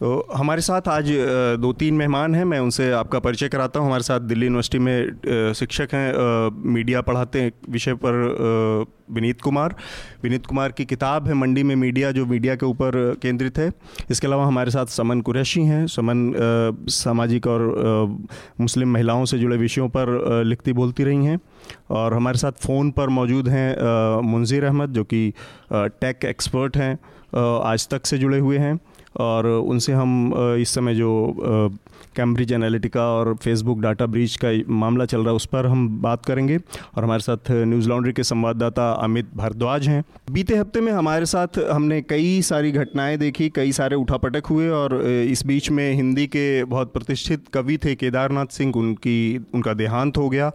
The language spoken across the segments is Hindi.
तो हमारे साथ आज दो तीन मेहमान हैं। मैं उनसे आपका परिचय कराता हूँ। हमारे साथ दिल्ली यूनिवर्सिटी में शिक्षक हैं मीडिया पढ़ाते हैं विषय पर विनीत कुमार। विनीत कुमार की किताब है, मंडी में मीडिया, जो मीडिया के ऊपर केंद्रित है। इसके अलावा हमारे साथ समन कुरैशी हैं। समन सामाजिक और मुस्लिम महिलाओं से जुड़े विषयों पर लिखती बोलती रही हैं। और हमारे साथ फ़ोन पर मौजूद हैं मुंजीर अहमद, जो कि टेक एक्सपर्ट हैं आज तक से जुड़े हुए हैं। और उनसे हम इस समय जो कैम्ब्रिज एनालिटिका और फेसबुक डाटा ब्रीच का मामला चल रहा है, उस पर हम बात करेंगे। और हमारे साथ न्यूज़ लॉन्ड्री के संवाददाता अमित भारद्वाज हैं। बीते हफ़्ते में हमारे साथ हमने कई सारी घटनाएँ देखी, कई सारे उठापटक हुए और इस बीच में हिंदी के बहुत प्रतिष्ठित कवि थे केदारनाथ सिंह, उनकी, उनका देहांत हो गया।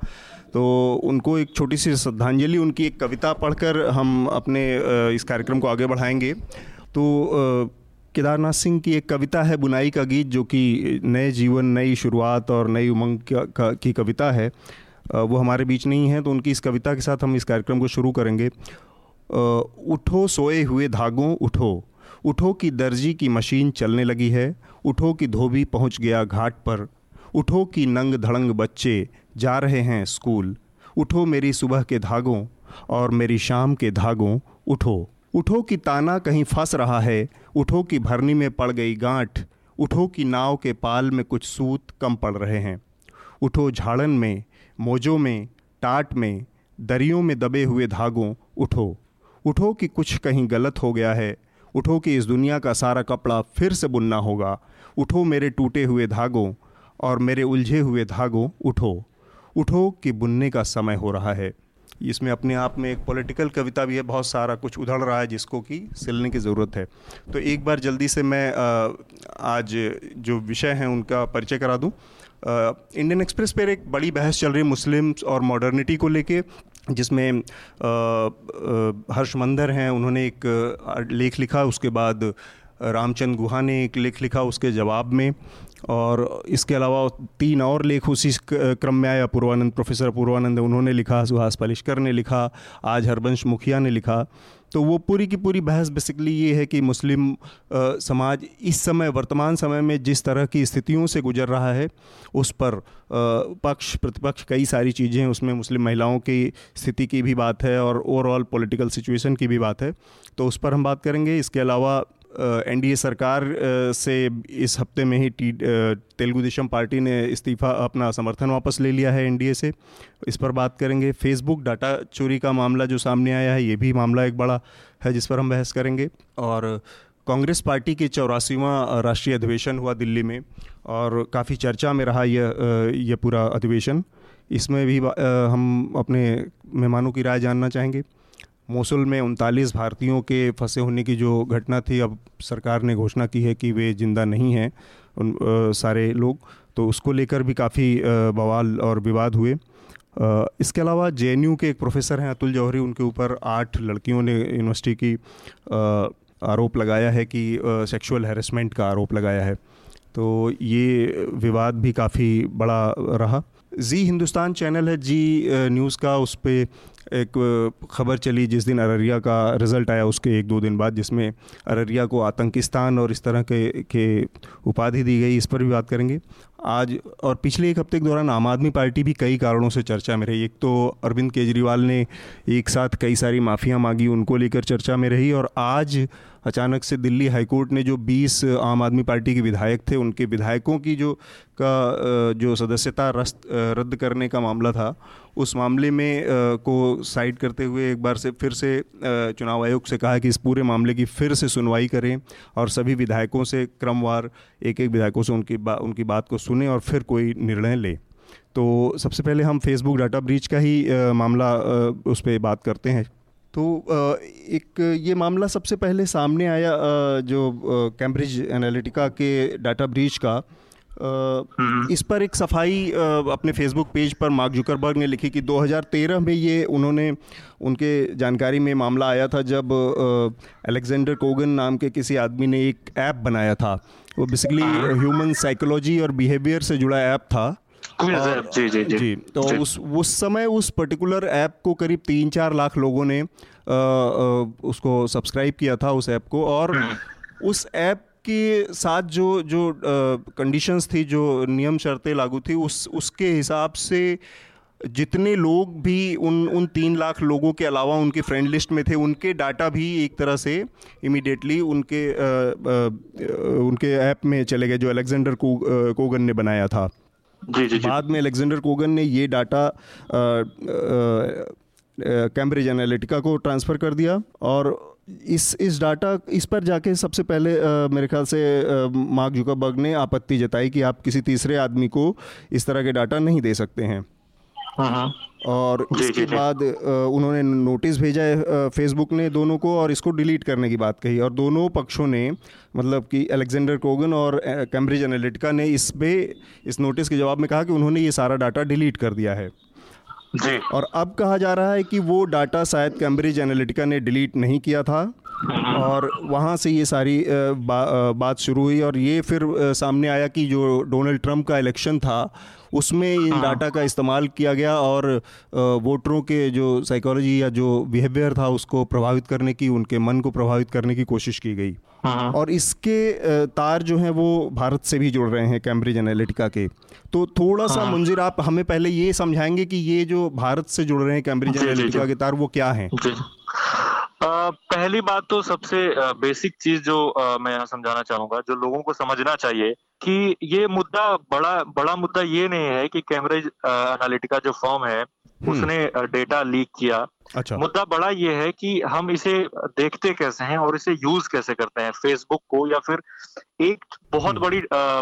तो उनको एक छोटी सी श्रद्धांजलि, उनकी एक कविता पढ़कर हम अपने इस कार्यक्रम को आगे बढ़ाएँगे। तो केदारनाथ सिंह की एक कविता है, बुनाई का गीत, जो कि नए जीवन, नई शुरुआत और नई उमंग की कविता है। वो हमारे बीच नहीं है तो उनकी इस कविता के साथ हम इस कार्यक्रम को शुरू करेंगे। उठो सोए हुए धागों, उठो। उठो की दर्जी की मशीन चलने लगी है। उठो की धोबी पहुँच गया घाट पर। उठो की नंग धड़ंग बच्चे जा रहे हैं स्कूल। उठो मेरी सुबह के धागों और मेरी शाम के धागों, उठो। उठो की ताना कहीं फंस रहा है। उठो की भरनी में पड़ गई गांठ, उठो की नाव के पाल में कुछ सूत कम पड़ रहे हैं। उठो झाड़न में, मोजों में, टाट में, दरियों में दबे हुए धागों, उठो। उठो कि कुछ कहीं गलत हो गया है। उठो कि इस दुनिया का सारा कपड़ा फिर से बुनना होगा। उठो मेरे टूटे हुए धागों और मेरे उलझे हुए धागों, उठो। उठो कि बुनने का समय हो रहा है। इसमें अपने आप में एक पॉलिटिकल कविता भी है, बहुत सारा कुछ उधड़ रहा है जिसको कि सिलने की ज़रूरत है। तो एक बार जल्दी से मैं आज जो विषय हैं उनका परिचय करा दूँ। इंडियन एक्सप्रेस पर एक बड़ी बहस चल रही है मुस्लिम्स और मॉडर्निटी को लेके, जिसमें हर्ष मंदर हैं, उन्होंने एक लेख लिखा, उसके बाद रामचंद गुहा ने एक लेख लिखा उसके जवाब में। और इसके अलावा तीन और लेख उसी क्रम में आया पूर्वानंद प्रोफेसर पूर्वानंद उन्होंने लिखा सुहास पलिश्कर ने लिखा आज हरबंश मुखिया ने लिखा। तो वो पूरी की पूरी बहस बेसिकली ये है कि मुस्लिम आ, समाज इस समय वर्तमान समय में जिस तरह की स्थितियों से गुजर रहा है उस पर आ, पक्ष प्रतिपक्ष कई सारी चीज़ें उसमें मुस्लिम महिलाओं की स्थिति की भी बात है और ओवरऑल पॉलिटिकल सिचुएशन की भी बात है। तो उस पर हम बात करेंगे। इसके अलावा एनडीए सरकार से इस हफ़्ते में ही तेलुगु देशम पार्टी ने इस्तीफ़ा अपना समर्थन वापस ले लिया है एनडीए से। इस पर बात करेंगे। फेसबुक डाटा चोरी का मामला जो सामने आया है, ये भी मामला एक बड़ा है जिस पर हम बहस करेंगे। और कांग्रेस पार्टी के चौरासीवां राष्ट्रीय अधिवेशन हुआ दिल्ली में, और काफ़ी चर्चा में रहा यह यह पूरा अधिवेशन। इसमें भी हम अपने मेहमानों की राय जानना चाहेंगे। मोसुल में उनतालीस भारतीयों के फंसे होने की जो घटना थी अब सरकार ने घोषणा की है कि वे ज़िंदा नहीं हैं उन आ, सारे लोग। तो उसको लेकर भी काफ़ी बवाल और विवाद हुए। आ, इसके अलावा जेएनयू के एक प्रोफेसर हैं अतुल जौहरी उनके ऊपर आठ लड़कियों ने यूनिवर्सिटी की आ, आरोप लगाया है कि सेक्सुअल हैरेसमेंट का आरोप लगाया है। तो ये विवाद भी काफ़ी बड़ा रहा। जी हिंदुस्तान चैनल है जी न्यूज़ का उस पर एक खबर चली जिस दिन अररिया का रिज़ल्ट आया उसके एक दो दिन बाद जिसमें अररिया को आतंकिस्तान और इस तरह के के उपाधि दी गई, इस पर भी बात करेंगे। आज और पिछले एक हफ़्ते के दौरान आम आदमी पार्टी भी कई कारणों से चर्चा में रही। एक तो अरविंद केजरीवाल ने एक साथ कई सारी माफ़ियाँ मांगी, उनको लेकर चर्चा में रही और आज अचानक से दिल्ली हाईकोर्ट ने जो 20 आम आदमी पार्टी के विधायक थे उनके विधायकों की जो का जो सदस्यता रस्त रद्द करने का मामला था उस मामले में को साइड करते हुए एक बार से फिर से चुनाव आयोग से कहा कि इस पूरे मामले की फिर से सुनवाई करें और सभी विधायकों से क्रमवार एक एक विधायकों से उनकी बा, उनकी बात को सुने और फिर कोई निर्णय लें। तो सबसे पहले हम फेसबुक डाटा ब्रीच का ही मामला उस पर बात करते हैं। तो एक ये मामला सबसे पहले सामने आया जो कैम्ब्रिज एनालिटिका के डाटा ब्रीच का। हम्म। इस पर एक सफ़ाई अपने फेसबुक पेज पर मार्क जुकरबर्ग ने लिखी कि 2013 में ये उन्होंने उनके जानकारी में मामला आया था जब अलेक्जेंडर कोगन नाम के किसी आदमी ने एक ऐप बनाया था। वो बेसिकली ह्यूमन साइकोलॉजी और बिहेवियर से जुड़ा ऐप था। और, जी जी जी, जी तो जी. उस उस समय उस पर्टिकुलर ऐप को करीब तीन चार लाख लोगों ने आ, आ, उसको सब्सक्राइब किया था उस ऐप को और हम्म। उस ऐप के साथ जो जो कंडीशंस थी जो नियम शर्तें लागू थी उस उसके हिसाब से जितने लोग भी उन उन तीन लाख लोगों के अलावा उनके फ्रेंड लिस्ट में थे उनके डाटा भी एक तरह से इमिडिएटली उनके आ, आ, उनके ऐप में चले गए जो अलेक्जेंडर को, कोगन ने बनाया था जी जी बाद में अलेक्जेंडर कोगन ने ये डाटा कैम्ब्रिज एनालिटिका को ट्रांसफ़र कर दिया और इस इस डाटा इस पर जाके सबसे पहले आ, मेरे ख्याल से मार्क जुकाबर्ग ने आपत्ति जताई कि आप किसी तीसरे आदमी को इस तरह के डाटा नहीं दे सकते हैं। और इसके बाद उन्होंने नोटिस भेजा है फेसबुक ने दोनों को और इसको डिलीट करने की बात कही। और दोनों पक्षों ने मतलब कि अलेक्जेंडर कोगन और कैम्ब्रिज एनालिटिका ने इस पे इस नोटिस के जवाब में कहा कि उन्होंने ये सारा डाटा डिलीट कर दिया है। जी। और अब कहा जा रहा है कि वो डाटा शायद कैम्ब्रिज एनालिटिका ने डिलीट नहीं किया था और वहाँ से ये सारी बा, बात शुरू हुई और ये फिर सामने आया कि जो डोनाल्ड ट्रंप का इलेक्शन था उसमें इन हाँ। डाटा का इस्तेमाल किया गया और वोटरों के जो साइकोलॉजी या जो बिहेवियर था उसको प्रभावित करने की उनके मन को प्रभावित करने की कोशिश की गई हाँ। और इसके तार जो हैं वो भारत से भी जुड़ रहे हैं कैम्ब्रिज एनालिटिका के तो थोड़ा सा हाँ। मुंजिर आप हमें पहले ये समझाएँगे कि ये जो भारत से जुड़ रहे हैं कैम्ब्रिज एनालिटिका के तार वो क्या हैं पहली बात तो सबसे बेसिक चीज़ जो मैं यहाँ समझाना चाहूँगा, जो लोगों को समझना चाहिए, कि ये मुद्दा बड़ा बड़ा मुद्दा ये नहीं है कि कैम्ब्रिज एनालिटिका जो फॉर्म है। उसने डेटा लीक किया। अच्छा। मुद्दा बड़ा ये है कि हम इसे देखते कैसे हैं और इसे यूज़ कैसे करते हैं? फेसबुक को या फिर एक बहुत हम्म। बड़ी आ,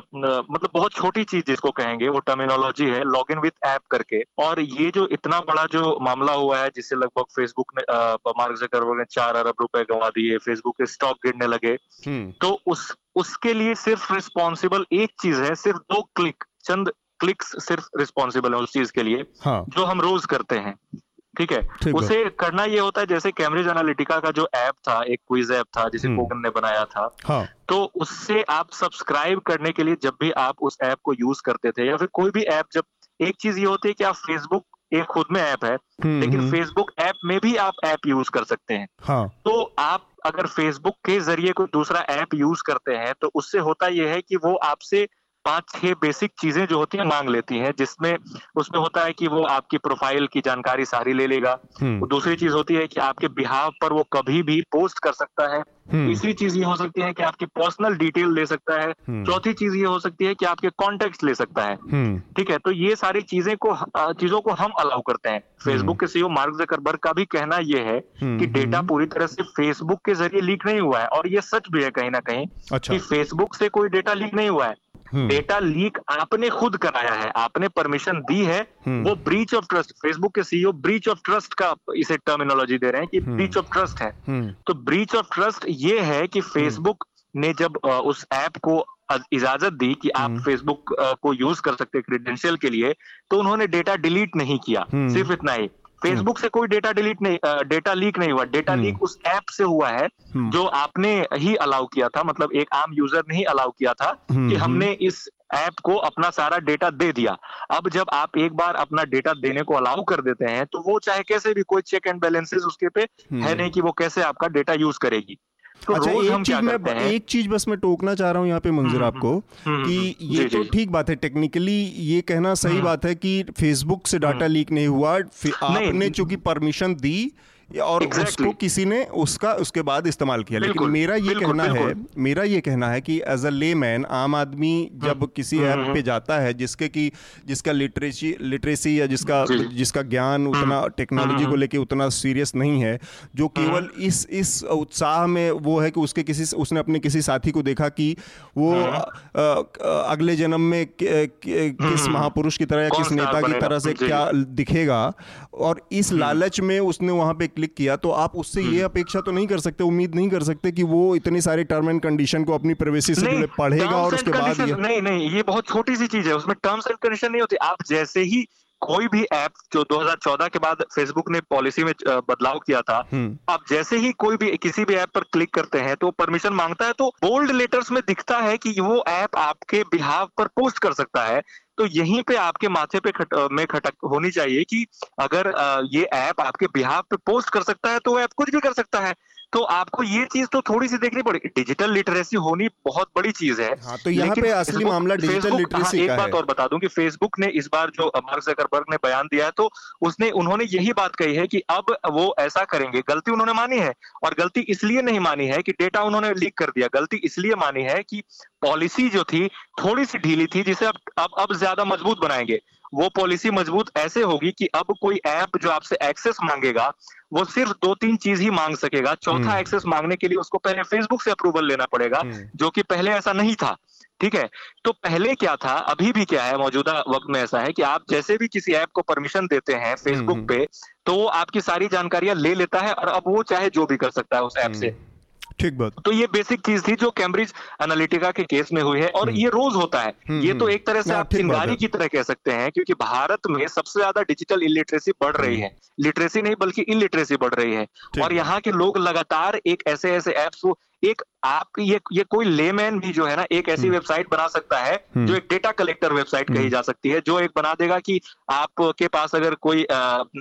मतलब बहुत छोटी चीज़ जिसको कहेंगे वो टर्मिनोलॉजी है लॉग इन विथ ऐप करके। और ये जो इतना बड़ा जो मामला हुआ है जिससे लगभग फेसबुक ने मार्क जकरबर्ग ने चार अरब रुपए गंवा दिए फेसबुक के स्टॉक गिरने लगे। हम्म। तो उस उसके लिए सिर्फ़ रिस्पॉन्सिबल एक चीज़ है सिर्फ़ दो क्लिक चंद क्लिक्स सिर्फ़ रिस्पॉन्सिबल है उस चीज़ के लिए हाँ. जो हम रोज करते हैं ठीक है उसे करना ये होता है जैसे कैमरेज एनालिटिका का जो ऐप था एक क्विज ऐप था जिसे कोगन हम्म। ने बनाया था हाँ. तो उससे आप सब्सक्राइब करने के लिए जब भी आप उस ऐप को यूज़ करते थे या फिर कोई भी ऐप जब एक चीज़ ये होती है कि आप फेसबुक एक खुद में ऐप है हम्म, लेकिन फेसबुक हम्म। ऐप में भी आप ऐप यूज़ कर सकते हैं हाँ. तो आप अगर फेसबुक के ज़रिए कोई दूसरा ऐप यूज़ करते हैं तो उससे होता यह है कि वो आपसे पाँच छह बेसिक चीज़ें जो होती है मांग लेती हैं जिसमें उसमें होता है कि वो आपकी प्रोफ़ाइल की जानकारी सारी ले लेगा हम्म। दूसरी चीज़ होती है कि आपके बिहाव पर वो कभी भी पोस्ट कर सकता है। तीसरी चीज़ ये हो सकती है कि आपकी पर्सनल डिटेल ले सकता है। हम्म। चौथी चीज़ ये हो सकती है कि आपके कॉन्टेक्ट ले सकता है। ठीक है तो ये सारी चीज़ें को चीज़ों को हम अलाउ करते हैं। फेसबुक के सीईओ मार्क जकरबर्ग का भी कहना यह है कि डेटा पूरी तरह से फेसबुक के ज़रिए लीक नहीं हुआ है। और ये सच भी है कहीं ना कहीं अच्छा। कि फेसबुक से कोई डेटा लीक नहीं हुआ है। डेटा हम्म। लीक आपने खुद कराया है आपने परमिशन दी है। हम्म। वो ब्रीच ऑफ़ ट्रस्ट फेसबुक के सीईओ ब्रीच ऑफ़ ट्रस्ट का इसे टर्मिनोलॉजी दे रहे हैं कि ब्रीच ऑफ़ ट्रस्ट है। तो ब्रीच ऑफ़ ट्रस्ट ये है कि फेसबुक हम्म। ने जब उस ऐप को इजाज़त दी कि आप फेसबुक को यूज़ कर सकते हैं क्रेडेंशियल के लिए तो उन्होंने डेटा डिलीट नहीं किया सिर्फ़ इतना ही। फेसबुक से कोई डेटा डिलीट नहीं डेटा लीक नहीं हुआ। डेटा लीक हम्म। उस ऐप से हुआ है हम्म। जो आपने ही अलाउ किया था मतलब एक आम यूज़र ने ही अलाउ किया था हम्म, कि हमने इस ऐप को अपना सारा डेटा दे दिया। अब जब आप एक बार अपना डेटा देने को अलाउ कर देते हैं तो वो चाहे कैसे भी कोई चेक एंड बैलेंसेस उसके पे है नहीं कि वो कैसे आपका डेटा यूज़ करेगी। तो अच्छा एक चीज़ मैं एक चीज़ बस मैं टोकना चाह रहा हूँ यहाँ पे मंजूर आपको कि ये तो ठीक बात है टेक्निकली ये कहना सही बात है कि फेसबुक से डाटा लीक नहीं हुआ आपने चूँकि परमिशन दी और exactly. उसको किसी ने उसका उसके बाद इस्तेमाल किया। लेकिन मेरा ये बिल्कुल, कहना बिल्कुल. है मेरा ये कहना है कि एज अ ले मैन आम आदमी जब हम्म, किसी ऐप हम्म, पे हम्म। जाता है जिसके की जिसका लिटरेसी लिटरेसी या जिसका जिसका ज्ञान उतना टेक्नोलॉजी को लेके उतना सीरियस नहीं है जो केवल इस इस उत्साह में वो है कि उसके किसी उसने अपने किसी साथी को देखा कि वो अगले जन्म में किस महापुरुष की तरह या किस नेता की तरह से क्या दिखेगा? और इस लालच में उसने वहाँ पे क्लिक किया तो आप उससे ये हम्म। अपेक्षा तो नहीं कर सकते उम्मीद नहीं कर सकते कि वो इतनी सारी टर्म एंड कंडीशन को अपनी प्राइवेसी से जुड़े पढ़ेगा और उसके बाद नहीं नहीं ये बहुत छोटी सी चीज़ है उसमें टर्म्स एंड कंडीशन नहीं होती आप जैसे ही कोई भी ऐप जो 2014 के बाद फेसबुक ने पॉलिसी में बदलाव किया था हम्म। आप जैसे ही कोई भी किसी भी ऐप पर क्लिक करते हैं तो परमिशन माँगता है तो बोल्ड लेटर्स में दिखता है कि वो ऐप आपके बिहाव पर पोस्ट कर सकता है तो यहीं पे आपके माथे पे खट, में खटक होनी चाहिए कि अगर ये ऐप आपके बिहाव पे पोस्ट कर सकता है तो वो ऐप कुछ भी कर सकता है। तो आपको ये चीज़ तो थोड़ी सी देखनी पड़ेगी। डिजिटल लिटरेसी होनी बहुत बड़ी चीज़ है। हाँ, तो यहाँ पे असली मामला डिजिटल लिटरेसी हाँ, एक का बात है। और बता दूँ कि फेसबुक ने इस बार जो मार्क जकरबर्ग ने बयान दिया है तो उसने उन्होंने यही बात कही है कि अब वो ऐसा करेंगे। गलती उन्होंने मानी है और गलती इसलिए नहीं मानी है कि डेटा उन्होंने लीक कर दिया। गलती इसलिए मानी है कि पॉलिसी जो थी थोड़ी सी ढीली थी जिसे अब अब अब ज़्यादा मज़बूत बनाएँगे। वो पॉलिसी मज़बूत ऐसे होगी कि अब कोई ऐप जो आपसे एक्सेस मांगेगा वो सिर्फ़ दो तीन चीज़ ही मांग सकेगा। चौथा एक्सेस हम्म। मांगने के लिए उसको पहले फेसबुक से अप्रूवल लेना पड़ेगा हम्म। जो कि पहले ऐसा नहीं था ठीक है? तो पहले क्या था अभी भी क्या है मौजूदा वक्त में ऐसा है कि आप जैसे भी किसी ऐप को परमिशन देते हैं फेसबुक हम्म, पे तो वो आपकी सारी जानकारियाँ ले लेता है और अब वो चाहे जो भी कर सकता है उस ऐप से। ठीक बात। तो ये बेसिक चीज़ थी जो कैम्ब्रिज एनालिटिका के केस में हुई है और ये रोज होता है। ये तो एक तरह से आप चिंगारी की तरह कह सकते हैं क्योंकि भारत में सबसे ज़्यादा डिजिटल इलिटरेसी बढ़ रही है। लिटरेसी नहीं बल्कि इलिटरेसी बढ़ रही है। और यहाँ के लोग लगातार एक ऐसे ऐसे एप्स एक आप ये ये कोई लेमैन भी जो है ना एक ऐसी वेबसाइट हम्म। बना सकता है हम्म। जो एक डेटा कलेक्टर वेबसाइट कही हम्म। जा सकती है जो एक बना देगा कि आपके पास अगर कोई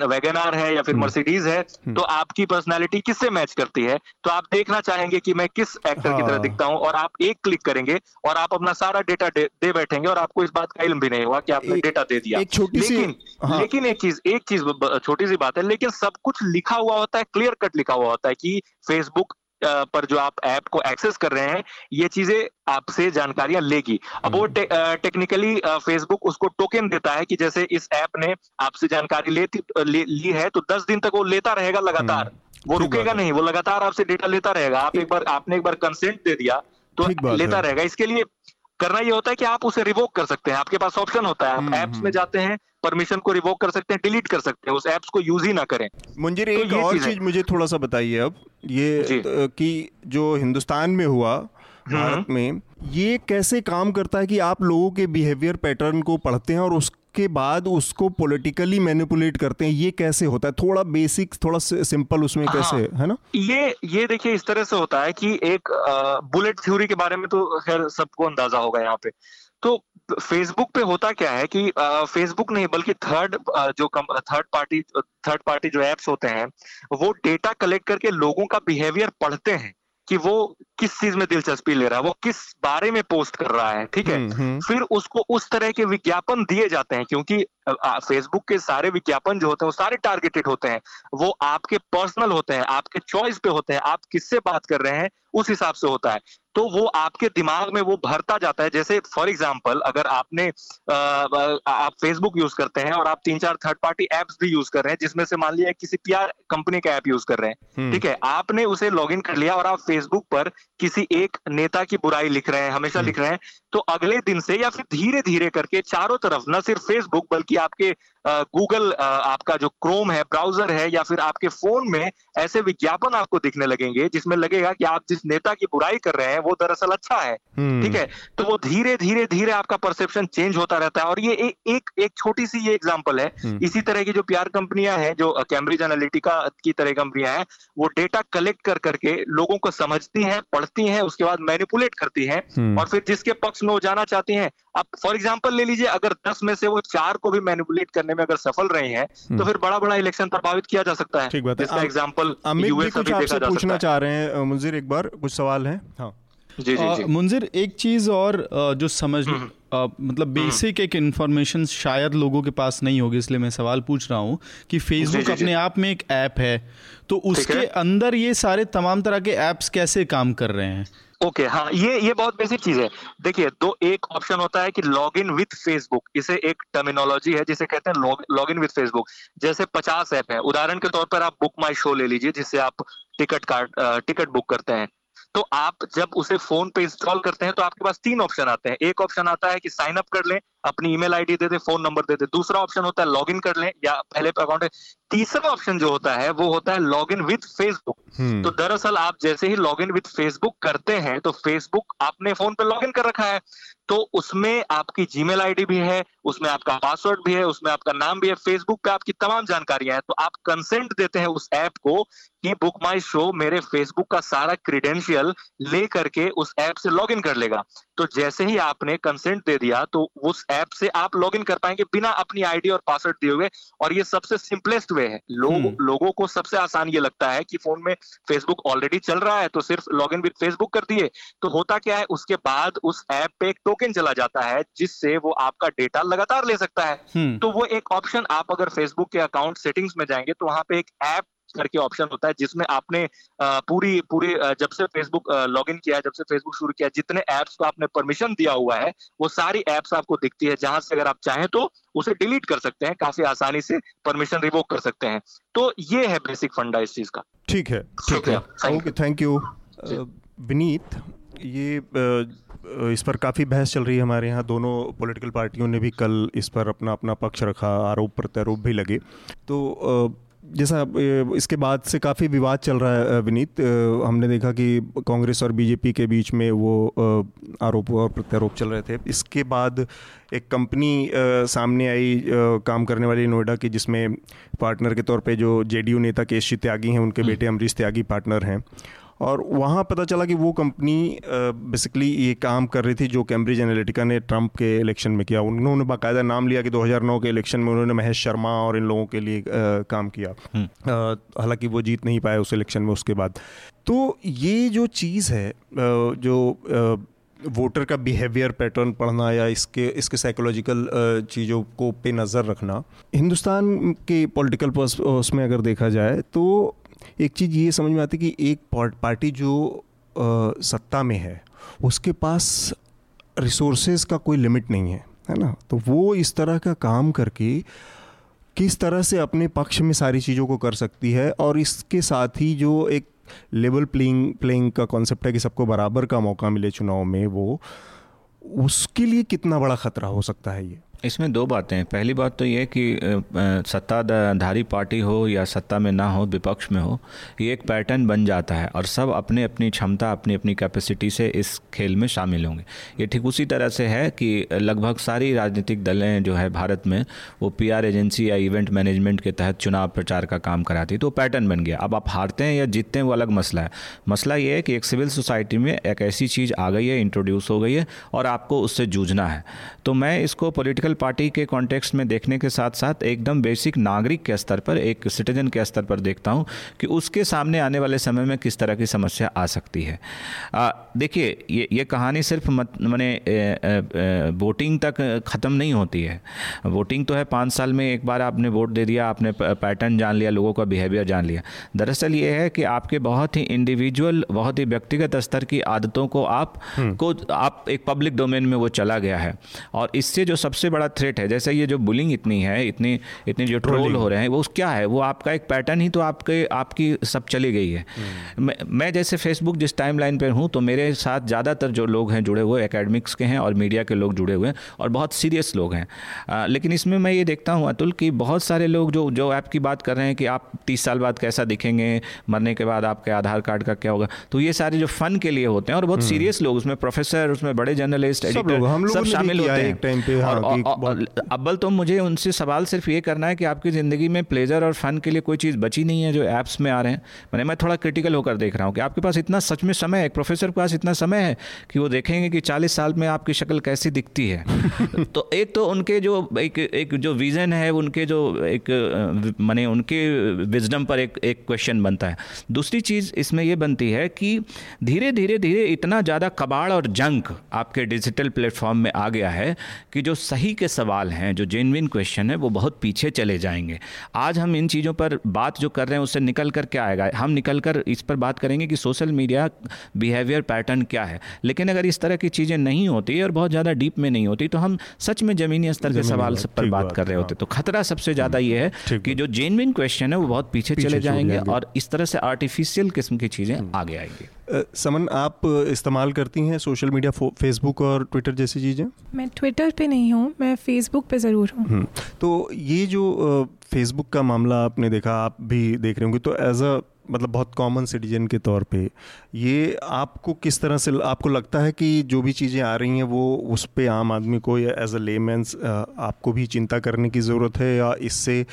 वैगनार है या फिर मर्सिडीज है तो आपकी पर्सनैलिटी किससे मैच करती है तो आप देखना चाहेंगे कि मैं किस एक्टर हाँ। की तरह हाँ। दिखता हूँ और आप एक क्लिक करेंगे और आप अपना सारा डेटा दे, दे बैठेंगे और आपको इस बात का इलम भी नहीं हुआ कि आपने डेटा दे दिया लेकिन हाँ। लेकिन एक चीज़ एक चीज़ छोटी सी बात है लेकिन सब कुछ लिखा हुआ होता है क्लियर कट लिखा हुआ होता है कि फेसबुक पर जो आप ऐप को एक्सेस कर रहे हैं ये चीज़ें आपसे जानकारियाँ लेगी। अब वो टे, टेक्निकली फेसबुक उसको टोकन देता है कि जैसे इस ऐप ने आपसे जानकारी लेती ले, ली है तो दस दिन तक वो लेता रहेगा लगातार। हम्म। वो रुकेगा नहीं वो लगातार आपसे डेटा लेता रहेगा। आप एक बार आपने एक बार कंसेंट दे दिया तो लेता रहेगा। इसके लिए करना ये होता है कि आप उसे रिवोक कर सकते हैं। आपके पास ऑप्शन होता है। आप एप्स हम्म, में हम्म। जाते हैं परमिशन को रिवोक कर सकते हैं डिलीट कर सकते हैं। उस एप्स को यूज़ ही ना करें। मुंजिर तो एक और चीज़ मुझे थोड़ा सा बताइए अब। ये कि जो हिंदुस्तान में हुआ हम्म। भारत में ये कैसे काम करता है कि आप लोगों के बिहेवियर पैटर्न को पढ़ते हैं और उस के बाद उसको पॉलिटिकली मैनिपुलेट करते हैं ये कैसे होता है? थोड़ा बेसिक थोड़ा सिंपल उसमें हाँ, कैसे है ना? ये ये देखिए इस तरह से होता है कि एक बुलेट थ्योरी के बारे में तो खैर सबको अंदाज़ा होगा यहाँ पे। तो फेसबुक पे होता क्या है कि फेसबुक नहीं बल्कि थर्ड जो कम थर्ड पार्टी थर्ड पार्टी जो एप्स होते हैं वो डेटा कलेक्ट करके लोगों का बिहेवियर पढ़ते हैं। कि वो किस चीज़ में दिलचस्पी ले रहा है वो किस बारे में पोस्ट कर रहा है ठीक है हम्म, हम्म। फिर उसको उस तरह के विज्ञापन दिए जाते हैं क्योंकि फेसबुक के सारे विज्ञापन जो होते हैं वो सारे टारगेटेड होते हैं वो आपके पर्सनल होते हैं आपके चॉइस पे होते हैं आप किससे बात कर रहे हैं उस हिसाब से होता है तो वो आपके दिमाग में वो भरता जाता है जैसे फॉर एग्ज़ाम्पल अगर आपने आ, आप फेसबुक यूज़ करते हैं और आप तीन चार थर्ड पार्टी एप्स भी यूज़ कर रहे हैं जिसमें से मान लिया किसी पीआर कंपनी का ऐप यूज़ कर रहे हैं हम्म। ठीक है आपने उसे लॉग कर लिया और आप फेसबुक पर किसी एक नेता की बुराई लिख रहे हैं हमेशा हम्म। लिख रहे हैं तो अगले दिन से या फिर धीरे धीरे करके चारों तरफ़ न सिर्फ़ फेसबुक बल्कि आपके गूगल आपका जो क्रोम है ब्राउज़र है या फिर आपके फ़ोन में ऐसे विज्ञापन आपको दिखने लगेंगे जिसमें लगेगा कि आप जिस नेता की बुराई कर रहे हैं वो दरअसल अच्छा है हम्म। ठीक है तो वो धीरे धीरे धीरे आपका परसेप्शन चेंज होता रहता है और ये ए, एक एक छोटी सी ये एग्ज़ाम्पल है हम्म। इसी तरह की जो प्यार कंपनियाँ हैं जो कैम्ब्रिज एनालिटिका की तरह कंपनियाँ हैं वो डेटा कलेक्ट कर करके लोगों को समझती हैं पढ़ती हैं उसके बाद मैनिपुलेट करती हैं हम्म। और फिर जिसके पक्ष में वो जाना चाहती हैं अब फॉर एग्ज़ाम्पल ले लीजिए अगर दस में से वो चार को भी मैनिपुलेट करने में अगर सफल रहे हैं तो हम्म। फिर बड़ा बड़ा इलेक्शन प्रभावित किया जा सकता है ठीक बात है एग्ज़ाम्पल कुछ आपसे पूछना चाह रहे हैं मुंजिर एक बार कुछ सवाल है हाँ जी जी, जी। मुंजिर एक चीज़ और जो समझ आ, हम्म। मतलब बेसिक हम्म। एक इन्फॉर्मेशन शायद लोगों के पास नहीं होगी इसलिए मैं सवाल पूछ रहा हूँ कि फेसबुक अपने आप में एक ऐप है तो उसके अंदर ये सारे तमाम तरह के ऐप्स कैसे काम कर रहे हैं ओके okay, हाँ ये ये बहुत बेसिक चीज़ है। देखिए दो एक ऑप्शन होता है कि लॉग इन विथ फेसबुक इसे एक टर्मिनोलॉजी है जिसे कहते हैं लॉग इन विथ फेसबुक जैसे पचास ऐप है। उदाहरण के तौर पर आप बुक माई शो ले लीजिए जिससे आप टिकट कार्ड टिकट बुक करते हैं। तो आप जब उसे फ़ोन पे इंस्टॉल करते हैं तो आपके पास तीन ऑप्शन आते हैं। एक ऑप्शन आता है कि साइन अप कर लें अपनी ईमेल आईडी दे दे फ़ोन नंबर दे दे। दूसरा ऑप्शन होता है लॉग इन कर लें या पहले अकाउंट है। तीसरा ऑप्शन जो होता है वो होता है लॉग इन विथ फेसबुक तो दरअसल आप जैसे ही लॉग इन विथ फेसबुक करते हैं तो फेसबुक आपने फ़ोन पे लॉग इन कर रखा है। तो उसमें आपकी जीमेल आईडी भी है उसमें आपका पासवर्ड भी है उसमें आपका नाम भी है फेसबुक पे आपकी तमाम जानकारियाँ हैं। तो आप कंसेंट देते हैं उस ऐप को कि बुक माई शो मेरे फेसबुक का सारा क्रीडेंशियल ले करके उस ऐप से लॉगिन कर लेगा। तो जैसे ही आपने कंसेंट दे दिया तो उस ऐप से आप लॉग इन कर पाएँगे बिना अपनी आईडी और पासवर्ड दिए हुए और ये सबसे सिंपलेस्ट वे है लोग हम्म। लोगों को सबसे आसान ये लगता है कि फ़ोन में फेसबुक ऑलरेडी चल रहा है तो सिर्फ़ लॉग इन विद फेसबुक कर दिए तो होता क्या है उसके बाद उस ऐप पे एक टोकन चला जाता है जिससे वो आपका डेटा लगातार ले सकता है हम्म। तो वो एक ऑप्शन आप अगर फेसबुक के अकाउंट सेटिंग्स में जाएँगे तो वहाँ पे एक ऐप करके ऑप्शन होता है जिसमें आपने पूरी पूरी जब से फेसबुक लॉगिन किया जब से फेसबुक शुरू किया जितने एप्स को आपने परमिशन दिया हुआ है वो सारी एप्स आपको दिखती है। जहाँ से अगर आप चाहें तो उसे डिलीट कर सकते हैं काफ़ी आसानी से परमिशन रिवोक कर सकते हैं। तो ये है बेसिक फंडा इस चीज़ का। ठीक है ठीक है। ओके थैंक यू विनीत ये इस पर काफ़ी बहस चल रही है हमारे यहाँ। दोनों पॉलिटिकल पार्टियों ने भी कल इस पर अपना अपना पक्ष रखा आरोप प्रत्यारोप भी लगे। तो जैसा इसके बाद से काफ़ी विवाद चल रहा है विनीत। हमने देखा कि कांग्रेस और बीजेपी के बीच में वो आरोप और प्रत्यारोप चल रहे थे। इसके बाद एक कंपनी सामने आई काम करने वाली नोएडा की जिसमें पार्टनर के तौर पे जो जेडीयू नेता केशी त्यागी हैं उनके हम्म। बेटे अमरीश त्यागी पार्टनर हैं। और वहाँ पता चला कि वो कंपनी बेसिकली ये काम कर रही थी जो कैम्ब्रिज एनालिटिका ने ट्रंप के इलेक्शन में किया। उन्होंने बाकायदा नाम लिया कि 2009 के इलेक्शन में उन्होंने महेश शर्मा और इन लोगों के लिए आ, काम किया। हम्म। हालाँकि वो जीत नहीं पाए उस इलेक्शन में उसके बाद। तो ये जो चीज़ है जो वोटर का बिहेवियर पैटर्न पढ़ना या इसके इसके साइकोलॉजिकल चीज़ों को पे नज़र रखना हिंदुस्तान के पॉलिटिकल उसमें अगर देखा जाए तो एक चीज़ ये समझ में आती है कि एक पार्टी जो आ, सत्ता में है उसके पास रिसोर्सेज का कोई लिमिट नहीं है है ना? तो वो इस तरह का काम करके किस तरह से अपने पक्ष में सारी चीज़ों को कर सकती है और इसके साथ ही जो एक लेवल प्लेइंग प्लेइंग का कॉन्सेप्ट है कि सबको बराबर का मौका मिले चुनाव में वो उसके लिए कितना बड़ा ख़तरा हो सकता है ये? इसमें दो बातें हैं। पहली बात तो ये कि सत्ताधारी पार्टी हो या सत्ता में ना हो, विपक्ष में हो, ये एक पैटर्न बन जाता है और सब अपने अपनी क्षमता अपनी अपनी कैपेसिटी से इस खेल में शामिल होंगे। ये ठीक उसी तरह से है कि लगभग सारी राजनीतिक दलें जो है भारत में, वो पीआर एजेंसी या इवेंट मैनेजमेंट के तहत चुनाव प्रचार का काम कराती तो पैटर्न बन गया। अब आप हारते हैं या जीतते हैं, वो अलग मसला है। मसला ये है कि एक सिविल सोसाइटी में एक ऐसी चीज़ आ गई है, इंट्रोड्यूस हो गई है और आपको उससे जूझना है। तो मैं इसको पोलिटिकल पॉलिटिकल पार्टी के कॉन्टेक्स्ट में देखने के साथ साथ एकदम बेसिक नागरिक के स्तर पर एक सिटीजन के स्तर पर देखता हूँ कि उसके सामने आने वाले समय में किस तरह की समस्या आ सकती है। देखिए ये ये कहानी सिर्फ़ मत मैंने वोटिंग तक ख़त्म नहीं होती है। वोटिंग तो है पाँच साल में एक बार आपने वोट दे दिया आपने पैटर्न जान लिया लोगों का बिहेवियर जान लिया। दरअसल ये है कि आपके बहुत ही इंडिविजुअल बहुत ही व्यक्तिगत स्तर की आदतों को आप हम्म। को आप एक पब्लिक डोमेन में वो चला गया है। और इससे जो सबसे बड़ा बड़ा थ्रेट है। जैसे ये जो बुलिंग इतनी है इतनी इतनी जो ट्रोल हो रहे हैं वो क्या है? वो आपका एक पैटर्न ही तो आपके आपकी सब चली गई है। हम्म। मैं, मैं जैसे फेसबुक जिस टाइम लाइन पर हूँ तो मेरे साथ ज़्यादातर जो लोग हैं जुड़े हुए एकेडमिक्स के हैं और मीडिया के लोग जुड़े हुए हैं और बहुत सीरियस लोग हैं। आ, लेकिन इसमें मैं ये देखता हूँ अतुल कि बहुत सारे लोग जो जो ऐप की बात कर रहे हैं कि आप तीस साल बाद कैसा दिखेंगे मरने के बाद आपके आधार कार्ड का क्या होगा तो ये सारे जो फन के लिए होते हैं और बहुत सीरियस हम्म। लोग उसमें प्रोफेसर उसमें बड़े जर्नलिस्ट एडिटर सब शामिल होते हैं हाँ, अव्वल तो मुझे उनसे सवाल सिर्फ़ ये करना है कि आपकी ज़िंदगी में प्लेजर और फ़न के लिए कोई चीज़ बची नहीं है जो ऐप्स में आ रहे हैं? मैंने मैं थोड़ा क्रिटिकल होकर देख रहा हूँ कि आपके पास इतना सच में समय है एक प्रोफेसर के पास इतना समय है कि वो देखेंगे कि चालीस साल में आपकी शक्ल कैसी दिखती है। तो एक तो उनके जो एक एक जो विज़न है उनके जो एक मैंने उनके विजडम पर एक एक क्वेश्चन बनता है। दूसरी चीज़ इसमें यह बनती है कि धीरे धीरे धीरे इतना ज़्यादा कबाड़ और जंक आपके डिजिटल प्लेटफॉर्म में आ गया है कि जो सही के सवाल हैं जो जेनविन क्वेश्चन है वो बहुत पीछे चले जाएँगे। आज हम इन चीज़ों पर बात जो कर रहे हैं उससे निकल कर क्या आएगा? हम निकल कर इस पर बात करेंगे कि सोशल मीडिया बिहेवियर पैटर्न क्या है। लेकिन अगर इस तरह की चीज़ें नहीं होती और बहुत ज़्यादा डीप में नहीं होती तो हम सच में ज़मीनी स्तर के सवाल सब पर बात कर रहे होते तो खतरा सबसे ज़्यादा हम्म, ये है कि जो जेनविन क्वेश्चन है वो बहुत पीछे चले जाएँगे और इस तरह से आर्टिफिशियल किस्म की चीज़ें हम्म। आगे आएँगी। समन आप इस्तेमाल करती हैं सोशल मीडिया फेसबुक और ट्विटर जैसी चीज़ें? मैं ट्विटर पे नहीं हूँ मैं फेसबुक पे ज़रूर हूँ। हम्म, तो ये जो फेसबुक का मामला आपने देखा आप भी देख रहे होंगे तो एज अ मतलब बहुत कॉमन सिटीजन के तौर पे ये आपको किस तरह से आपको लगता है कि जो भी चीज़ें आ रही हैं वो उस पर आम आदमी को या एज अ लेमेंस आपको भी चिंता करने की ज़रूरत है या इससे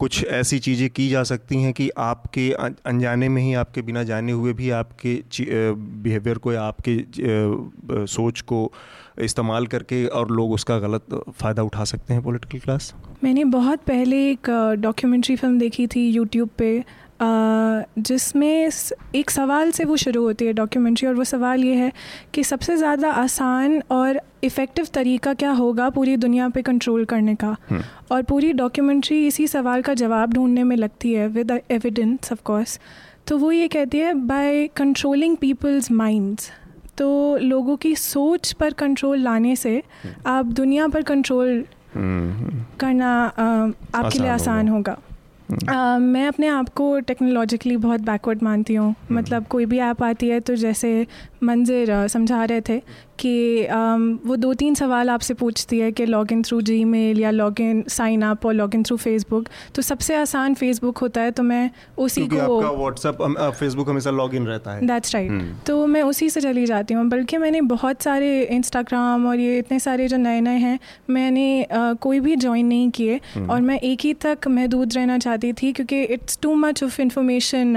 कुछ ऐसी चीज़ें की जा सकती हैं कि आपके अनजाने में ही आपके बिना जाने हुए भी आपके बिहेवियर को या आपके सोच को इस्तेमाल करके और लोग उसका गलत फ़ायदा उठा सकते हैं पॉलिटिकल क्लास मैंने बहुत पहले एक डॉक्यूमेंट्री फ़िल्म देखी थी यूट्यूब पे जिसमें एक सवाल से वो शुरू होती है डॉक्यूमेंट्री और वो सवाल ये है कि सबसे ज़्यादा आसान और इफ़ेक्टिव तरीका क्या होगा पूरी दुनिया पे कंट्रोल करने का? हम्म। और पूरी डॉक्यूमेंट्री इसी सवाल का जवाब ढूँढने में लगती है विद एविडेंस ऑफ़ कोर्स तो वो ये कहती है बाय कंट्रोलिंग पीपल्स माइंड्स तो लोगों की सोच पर कंट्रोल लाने से हम्म। आप दुनिया पर कंट्रोल हम्म, करना आपके लिए आसान होगा। Uh, मैं अपने आप को टेक्नोलॉजिकली बहुत बैकवर्ड मानती हूँ हम्म। मतलब कोई भी ऐप आती है तो जैसे मंजिर समझा रहे थे कि वो दो तीन सवाल आपसे पूछती है कि log in through Gmail या लॉग इन साइन अप और लॉग इन थ्रू फेसबुक तो सबसे आसान फेसबुक होता है तो मैं उसी को व्हाट्सएप फेसबुक हमेशा लॉग इन रहता है दैट्स राइट right. hmm. तो मैं उसी से चली जाती हूँ बल्कि मैंने बहुत सारे इंस्टाग्राम और ये इतने सारे जो नए नए हैं मैंने आ, कोई भी ज्वाइन नहीं किए hmm. और मैं एक ही तक महदूद रहना चाहती थी क्योंकि it's too much of information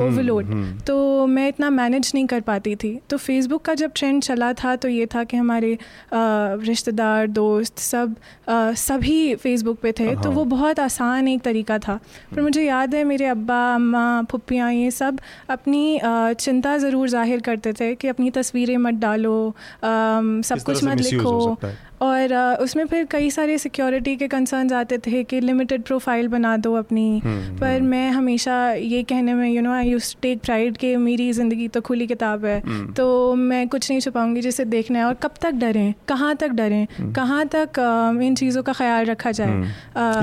overload तो मैं इतना मैनेज नहीं कर पाती थी तो फेसबुक का जब ट्रेंड चला था तो ये था कि हमारे रिश्तेदार दोस्त सब सभी फेसबुक पे थे तो वो बहुत आसान एक तरीका था। पर मुझे याद है मेरे अब्बा अम्मा पुप्पियाँ ये सब अपनी चिंता ज़रूर ज़ाहिर करते थे कि अपनी तस्वीरें मत डालो सब कुछ मत लिखो। और उसमें फिर कई सारे सिक्योरिटी के कंसर्न्स आते थे कि लिमिटेड प्रोफ़ाइल बना दो अपनी। हम्म, पर हम्म। मैं हमेशा ये कहने में you know I use take pride कि मेरी ज़िंदगी तो खुली किताब है। हम्म। तो मैं कुछ नहीं छुपाऊँगी जिसे देखना है। और कब तक डरें? कहाँ तक डरें? कहाँ तक इन चीज़ों का ख्याल रखा जाए?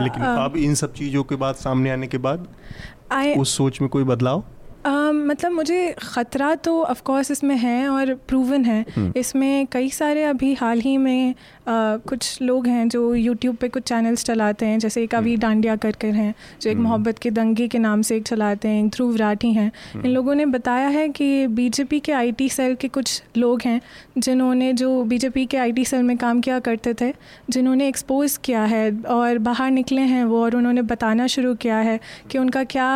लेकिन अब इन सब चीज़ों के बाद सामने आने के बाद उस सोच में कोई बदलाव? Uh, मतलब मुझे ख़तरा तो ऑफ़ कोर्स इसमें है और प्रूवन है। इसमें कई सारे अभी हाल ही में कुछ लोग हैं जो यूट्यूब पे कुछ चैनल्स चलाते हैं जैसे एक अभी हम्म। डांडिया कर कर हैं जो एक हम्म। मोहब्बत के दंगे के नाम से एक चलाते हैं एक ध्रुव राठी हैं इन हम्म। लोगों ने बताया है कि बीजेपी के आईटी सेल के कुछ लोग हैं जिन्होंने जो बीजेपी के आईटी सेल में काम किया करते थे जिन्होंने एक्सपोज किया है और बाहर निकले हैं वो और उन्होंने बताना शुरू किया है कि उनका क्या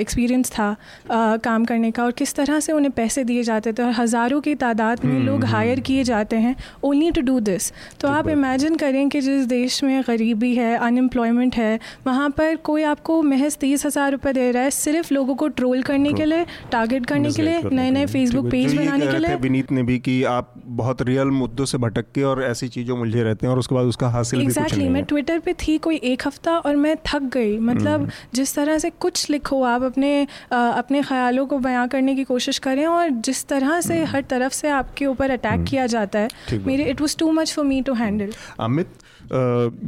एक्सपीरियंस था आ, काम करने का और किस तरह से उन्हें पैसे दिए जाते थे और हज़ारों की तादाद में लोग हायर किए जाते हैं ओनली टू डू दिस तो आप इमेजिन करें कि जिस देश में गरीबी है अनएम्प्लॉयमेंट है वहाँ पर कोई आपको महज तीस हज़ार रुपये दे रहा है सिर्फ़ लोगों को ट्रोल करने के लिए टारगेट करने के लिए नए नए फेसबुक पेज बनाने के लिए। विनीत ने भी कि आप बहुत रियल मुद्दों से भटक के और ऐसी चीज़ों मुझे रहते हैं और उसके बाद उसका हासिल एग्जैक्टली मैं ट्विटर पर थी कोई एक हफ़्ता और मैं थक गई। मतलब हम्म। जिस तरह से कुछ लिखो आप अपने अपने ख्यालों को बयां करने की कोशिश करें और जिस तरह से हम्म। हर तरफ़ से आपके ऊपर अटैक हम्म। किया जाता है मेरे it was too much for me to handle Amit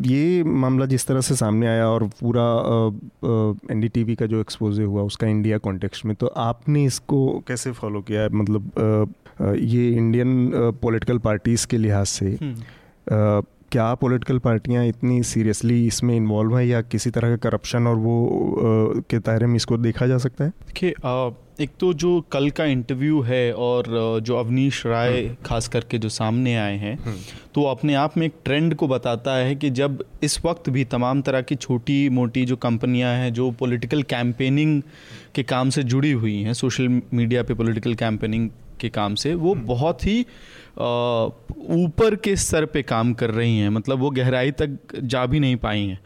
ये मामला जिस तरह से सामने आया और पूरा एनडीटीवी का जो एक्सपोज हुआ उसका इंडिया कॉन्टेक्स्ट में तो आपने इसको कैसे फॉलो किया? मतलब ये इंडियन पॉलिटिकल पार्टीज़ के लिहाज से हम्म। क्या पॉलिटिकल पार्टियाँ इतनी सीरियसली इसमें इन्वॉल्व हैं या किसी तरह का करप्शन और वो आ, के दायरे में इसको देखा जा सकता है? देखिए एक तो जो कल का इंटरव्यू है और जो अवनीश राय हम्म। खास करके जो सामने आए हैं हम्म। तो अपने आप में एक ट्रेंड को बताता है कि जब इस वक्त भी तमाम तरह की छोटी मोटी जो कंपनियाँ हैं जो पॉलिटिकल कैंपेनिंग के काम से जुड़ी हुई हैं सोशल मीडिया पे पॉलिटिकल कैंपेनिंग के काम से वो हम्म। बहुत ही ऊपर के स्तर पे काम कर रही हैं मतलब वो गहराई तक जा भी नहीं पाई हैं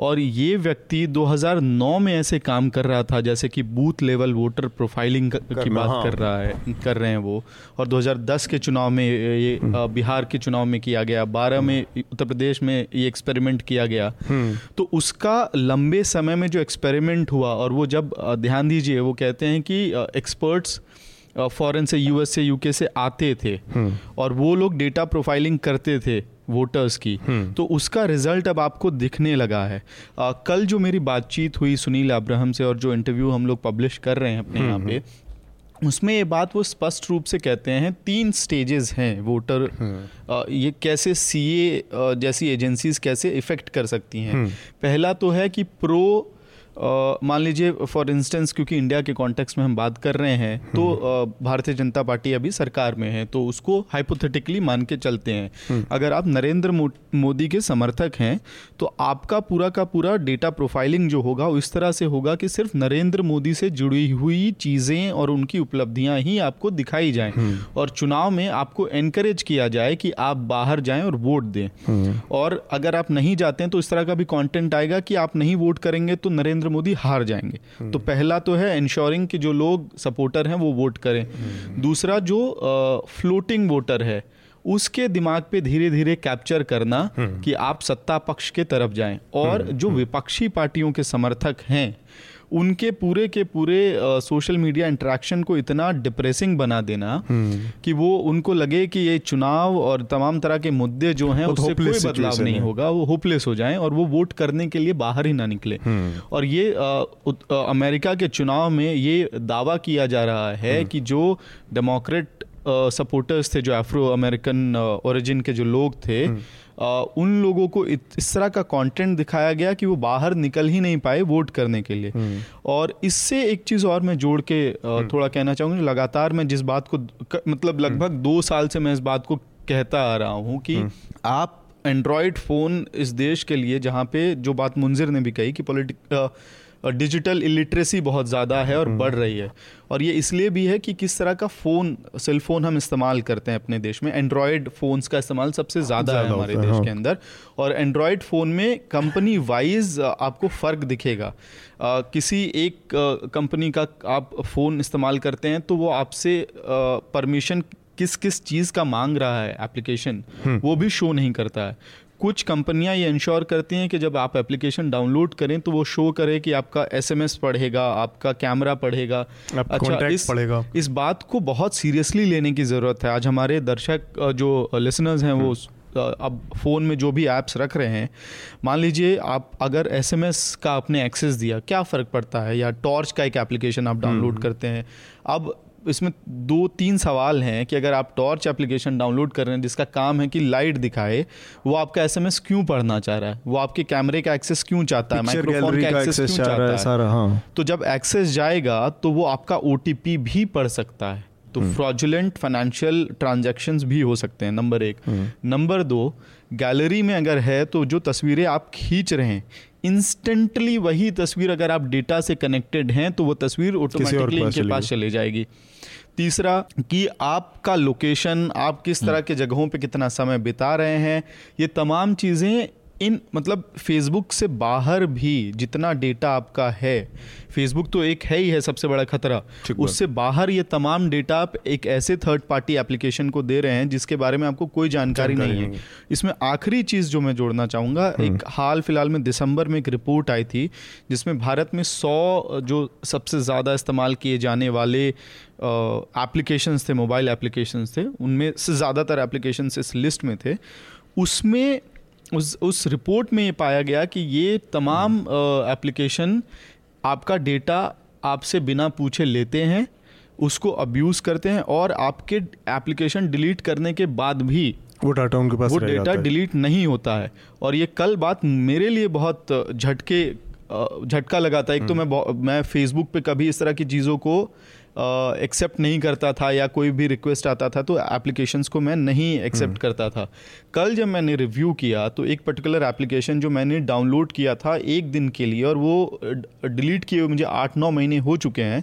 और ये व्यक्ति 2009 में ऐसे काम कर रहा था जैसे कि बूथ लेवल वोटर प्रोफाइलिंग की बात हाँ। कर रहा है कर रहे हैं वो और 2010 के चुनाव में ये हम्म। बिहार के चुनाव में किया गया 12 में उत्तर प्रदेश में ये एक्सपेरिमेंट किया गया हम्म। तो उसका लंबे समय में जो एक्सपेरिमेंट हुआ और वो जब ध्यान दीजिए वो कहते हैं कि एक्सपर्ट्स फॉरेन से यूएस से यूके से आते थे हम्म। और वो लोग डेटा प्रोफाइलिंग करते थे वोटर्स की हम्म। तो उसका रिज़ल्ट अब आपको दिखने लगा है आ, कल जो मेरी बातचीत हुई सुनील अब्राहम से और जो इंटरव्यू हम लोग पब्लिश कर रहे हैं अपने यहाँ हम्म, पे उसमें ये बात वो स्पष्ट रूप से कहते हैं तीन स्टेजेस हैं वोटर हम्म। ये कैसे सीए जैसी एजेंसीज कैसे इफ़ेक्ट कर सकती हैं। पहला तो है कि प्रो मान लीजिए फॉर इंस्टेंस क्योंकि इंडिया के कॉन्टेक्स्ट में हम बात कर रहे हैं तो हम्म। भारतीय जनता पार्टी अभी सरकार में है तो उसको हाइपोथेटिकली मान के चलते हैं हम्म। अगर आप नरेंद्र मोदी के समर्थक हैं तो आपका पूरा का पूरा डेटा प्रोफाइलिंग जो होगा वो इस तरह से होगा कि सिर्फ़ नरेंद्र मोदी से जुड़ी हुई चीज़ें और उनकी उपलब्धियाँ ही आपको दिखाई जाएँ हम्म। और चुनाव में आपको एनकरेज किया जाए कि आप बाहर जाएँ और वोट दें और अगर आप नहीं जाते हैं तो इस तरह का भी कंटेंट आएगा कि आप नहीं वोट करेंगे तो नरेंद्र नरेंद्र मोदी हार जाएँगे हम्म। तो पहला तो है इंश्योरिंग कि जो लोग सपोर्टर हैं वो वोट करें हम्म। दूसरा जो फ्लोटिंग वोटर है उसके दिमाग पे धीरे धीरे कैप्चर करना हम्म। कि आप सत्ता पक्ष के तरफ़ जाएँ और जो विपक्षी पार्टियों के समर्थक हैं उनके पूरे के पूरे सोशल मीडिया इंटरेक्शन को इतना डिप्रेसिंग बना देना हम्म। कि वो उनको लगे कि ये चुनाव और तमाम तरह के मुद्दे जो हैं उससे कोई बदलाव नहीं होगा वो होपलेस हो जाएँ और वो वोट करने के लिए बाहर ही ना निकले हम्म। और ये अमेरिका के चुनाव में ये दावा किया जा रहा है हम्म। कि जो डेमोक्रेट सपोर्टर्स थे जो अफ्रो अमेरिकन ओरिजिन के जो लोग थे उन लोगों को इस तरह का कंटेंट दिखाया गया कि वो बाहर निकल ही नहीं पाए वोट करने के लिए हम्म। और इससे एक चीज़ और मैं जोड़ के हम्म। थोड़ा कहना चाहूँगा लगातार मैं जिस बात को मतलब हम्म। लगभग दो साल से मैं इस बात को कहता आ रहा हूँ कि आप एंड्रॉयड फ़ोन इस देश के लिए जहाँ पे जो बात मुंजिर ने भी कही कि पॉलिटिक डिजिटल इलिटरेसी बहुत ज़्यादा है और बढ़ रही है। और ये इसलिए भी है कि किस तरह का फ़ोन सेल फ़ोन हम इस्तेमाल करते हैं अपने देश में। एंड्रॉयड फ़ोन्स का इस्तेमाल सबसे ज़्यादा है हमारे देश हाँ। के अंदर। और एंड्रॉयड फ़ोन में कंपनी वाइज आपको फ़र्क दिखेगा। आ, किसी एक कंपनी का आप फ़ोन इस्तेमाल करते हैं तो वो आपसे परमिशन किस किस चीज़ का मांग रहा है एप्लीकेशन। वो भी शो नहीं करता है। कुछ कंपनियाँ ये इंश्योर करती हैं कि जब आप एप्लीकेशन डाउनलोड करें तो वो शो करे कि आपका एसएमएस पढ़ेगा आपका कैमरा पढ़ेगा। अच्छा इस पढ़ेगा इस बात को बहुत सीरियसली लेने की ज़रूरत है। आज हमारे दर्शक जो लिसनर्स हैं वो हम्म। अब फ़ोन में जो भी ऐप्स रख रहे हैं मान लीजिए आप अगर एसएमएस का आपने एक्सेस दिया क्या फ़र्क पड़ता है? या टॉर्च का एक एप्लीकेशन आप डाउनलोड हम्म। करते हैं। अब इसमें दो तीन सवाल हैं कि अगर आप टॉर्च एप्लीकेशन डाउनलोड कर रहे हैं जिसका काम है कि लाइट दिखाए वो आपका एसएमएस क्यों पढ़ना चाह रहा है? वो आपके कैमरे का एक्सेस क्यों चाहता है? माइक्रोफोन का एक्सेस क्यों चाहता है सारा हाँ। तो जब एक्सेस जाएगा तो वो आपका ओटीपी भी पढ़ सकता है। तो फ्रॉजुलेंट फाइनेंशियल ट्रांजेक्शन भी हो सकते हैं नंबर एक। नंबर हम्म। दो गैलरी में अगर है तो जो तस्वीरें आप खींच रहे हैं इंस्टेंटली वही तस्वीर अगर आप डेटा से कनेक्टेड हैं तो वो तस्वीर ऑटोमेटिकली इनके पास चले जाएगी। तीसरा कि आपका लोकेशन आप किस तरह के जगहों पे कितना समय बिता रहे हैं ये तमाम चीज़ें इन मतलब फेसबुक से बाहर भी जितना डेटा आपका है फेसबुक तो एक है ही है सबसे बड़ा खतरा। उससे बाहर ये तमाम डेटा आप एक ऐसे थर्ड पार्टी एप्लीकेशन को दे रहे हैं जिसके बारे में आपको कोई जानकारी, जानकारी नहीं है। इसमें आखिरी चीज़ जो मैं जोड़ना चाहूँगा हम्म। एक हाल फ़िलहाल में दिसंबर में एक रिपोर्ट आई थी जिसमें भारत में सौ जो सबसे ज़्यादा इस्तेमाल किए जाने वाले एप्लीकेशंस थे मोबाइल एप्लीकेशंस थे उनमें से ज़्यादातर एप्लीकेशन इस लिस्ट में थे। उसमें उस उस रिपोर्ट में ये पाया गया कि ये तमाम एप्लीकेशन आपका डेटा आपसे बिना पूछे लेते हैं उसको अब्यूज़ करते हैं और आपके एप्लीकेशन डिलीट करने के बाद भी वो डाटा उनके पास वो डेटा डिलीट नहीं होता है। और ये कल बात मेरे लिए बहुत झटके झटका लगा था एक तो हम्म। मैं मैं फेसबुक पे कभी इस तरह की चीज़ों को एक्सेप्ट नहीं करता था या कोई भी रिक्वेस्ट आता था तो एप्लीकेशंस को मैं नहीं एक्सेप्ट हम्म। करता था। कल जब मैंने रिव्यू किया तो एक पर्टिकुलर एप्लीकेशन जो मैंने डाउनलोड किया था एक दिन के लिए और वो डिलीट किए मुझे आठ नौ महीने हो चुके हैं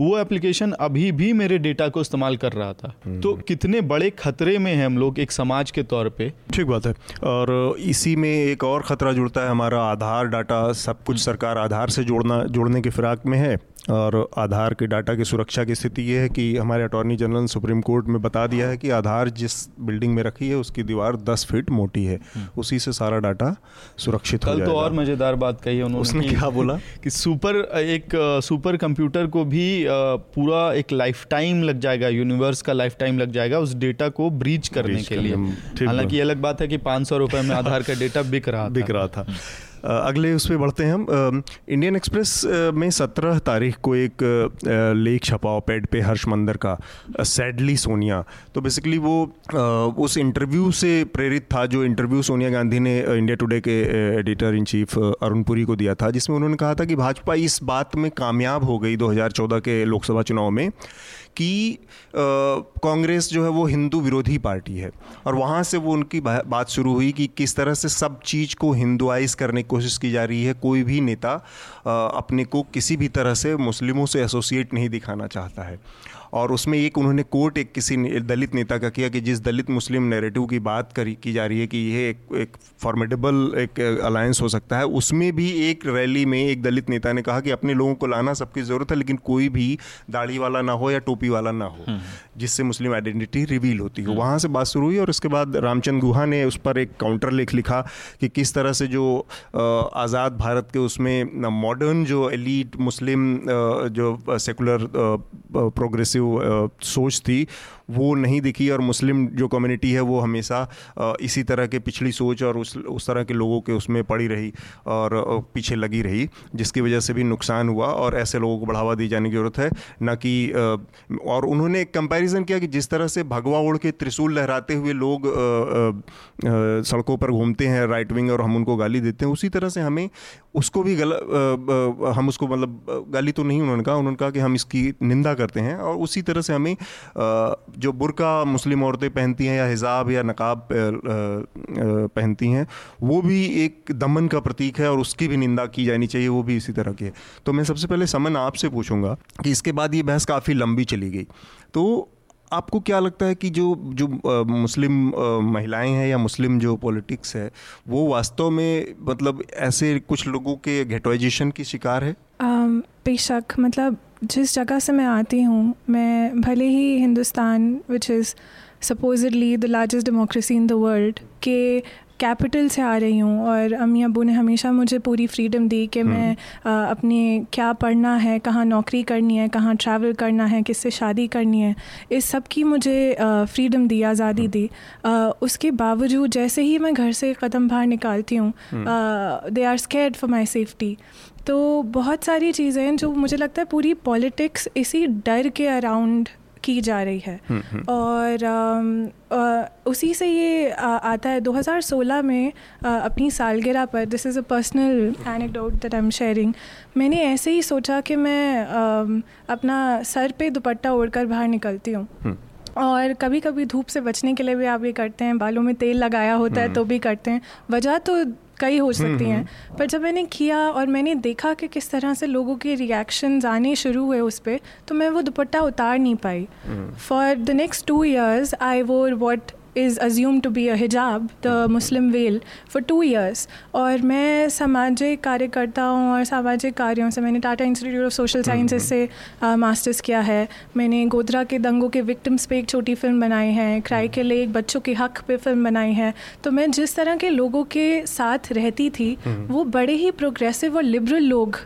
वो एप्लीकेशन अभी भी मेरे डेटा को इस्तेमाल कर रहा था। हम्म। तो कितने बड़े खतरे में हैं हम लोग एक समाज के तौर पे। ठीक बात है। और इसी में एक और ख़तरा जुड़ता है हमारा आधार डाटा सब कुछ सरकार आधार से जोड़ना जोड़ने की फिराक में है। और आधार के डाटा की सुरक्षा की स्थिति ये है कि हमारे अटॉर्नी जनरल सुप्रीम कोर्ट में बता दिया है कि आधार जिस बिल्डिंग में रखी है उसकी दीवार 10 फीट मोटी है। हम्म। उसी से सारा डाटा सुरक्षित कल तो और मज़ेदार बात कही उन्होंने उसने क्या बोला? कि सुपर एक सुपर कंप्यूटर को भी पूरा एक लाइफ टाइम लग जाएगा यूनिवर्स का लाइफ टाइम लग जाएगा उस डेटा को ब्रीच करने के लिए। हालाँकि अलग बात है कि पाँच सौ में आधार का डेटा बिक रहा बिक रहा था। अगले उस पर बढ़ते हैं हम। इंडियन एक्सप्रेस में सत्रह तारीख को एक लेख छपा पेड पे हर्ष मंदर का। सैडली सोनिया। तो बेसिकली वो उस इंटरव्यू से प्रेरित था जो इंटरव्यू सोनिया गांधी ने इंडिया टुडे के editor in chief Arun Puri को दिया था, जिसमें उन्होंने कहा था कि भाजपा इस बात में कामयाब हो गई 2014 के लोकसभा चुनाव में कि कांग्रेस जो है वो हिंदू विरोधी पार्टी है। और वहाँ से वो उनकी बात शुरू हुई कि किस तरह से सब चीज़ को हिंदुआइज करने की कोशिश की जा रही है। कोई भी नेता अपने को किसी भी तरह से मुस्लिमों से एसोसिएट नहीं दिखाना चाहता है। और उसमें एक उन्होंने कोर्ट एक किसी दलित नेता का किया कि जिस दलित मुस्लिम नैरेटिव की बात करी की जा रही है कि यह एक एक फॉर्मेडेबल एक अलायंस हो सकता है उसमें भी एक रैली में एक दलित नेता ने कहा कि अपने लोगों को लाना सबकी ज़रूरत है लेकिन कोई भी दाढ़ी वाला ना हो या टोपी वाला ना हो हम्म। जिससे मुस्लिम आइडेंटिटी रिवील होती हो हम्म। वहाँ से बात शुरू हुई और उसके बाद रामचंद गुहा ने उस पर एक काउंटर लेख लिखा कि किस तरह से जो आज़ाद भारत के उसमें मॉडर्न जो एलीट मुस्लिम जो सेकुलर प्रोग्रेसिव जो सोच थी, वो नहीं दिखी और मुस्लिम जो कम्युनिटी है वो हमेशा इसी तरह के पिछड़ी सोच और उस उस तरह के लोगों के उसमें पड़ी रही और पीछे लगी रही, जिसकी वजह से भी नुकसान हुआ और ऐसे लोगों को बढ़ावा दी जाने की ज़रूरत है। न कि और उन्होंने एक कंपैरिजन किया कि जिस तरह से भगवा उड़ के त्रिशूल लहराते हुए लोग सड़कों पर घूमते हैं राइट विंग और हम उनको गाली देते हैं, उसी तरह से हमें उसको भी गल हम उसको मतलब गाली तो नहीं उन्होंने कहा उन्होंने कहा कि हम इसकी निंदा करते हैं और उसी तरह से हमें जो बुरका मुस्लिम औरतें पहनती हैं या हिजाब या नकाब पहनती हैं, वो भी एक दमन का प्रतीक है और उसकी भी निंदा की जानी चाहिए, वो भी इसी तरह की है। तो मैं सबसे पहले समन आपसे पूछूँगा कि इसके बाद ये बहस काफ़ी लंबी चली गई। तो आपको क्या लगता है कि जो जो आ, मुस्लिम आ, महिलाएँ हैं या मुस्लिम जो पॉलिटिक्स है वो वास्तव में मतलब ऐसे कुछ लोगों के घेटोइजेशन की शिकार है? बेशक मतलब जिस जगह से मैं आती हूँ मैं भले ही Hindustan which is supposedly the largest democracy in the world के कैपिटल से आ रही हूँ और अम्मी अबू ने हमेशा मुझे पूरी फ्रीडम दी कि मैं हम्म। आ, अपने क्या पढ़ना है कहाँ नौकरी करनी है कहाँ ट्रैवल करना है किससे शादी करनी है इस सब की मुझे फ्रीडम दी आज़ादी हम्म। दी आ, उसके बावजूद जैसे ही मैं घर से कदम बाहर निकालती हूँ they are scared for my safety तो बहुत सारी चीज़ें हैं जो मुझे लगता है पूरी पॉलिटिक्स इसी डर के अराउंड की जा रही है। हम्म, हम्म। और आ, उसी से ये आ, आता है। 2016 में आ, अपनी सालगिरह पर this is a personal anecdote that I am sharing मैंने ऐसे ही सोचा कि मैं अपना सर पे दुपट्टा ओढ़कर बाहर निकलती हूँ। हम्म। और कभी कभी धूप से बचने के लिए भी आप ये करते हैं बालों में तेल लगाया होता है तो भी करते हैं। वजह तो कई हो सकती हैं। हम्म। पर जब मैंने किया और मैंने देखा कि किस तरह से लोगों के रिएक्शन आने शुरू हुए उस पर तो मैं वो दुपट्टा उतार नहीं पाई। For the next two years I wore what is assume to be a hijab the Muslim veil for two years और मैं सामाजिक कार्यकर्ताओं और सामाजिक कार्यों से मैंने Tata Institute of Social Sciences से मास्टर्स किया है। मैंने गोधरा के दंगों के विक्टिम्स पे एक छोटी फ़िल्म बनाई है। क्राई के लिए एक बच्चों के हक पे फ़िल्म बनाई है। तो मैं जिस तरह के लोगों के साथ रहती थी वो बड़े ही प्रोग्रेसिव और लिबरल लोग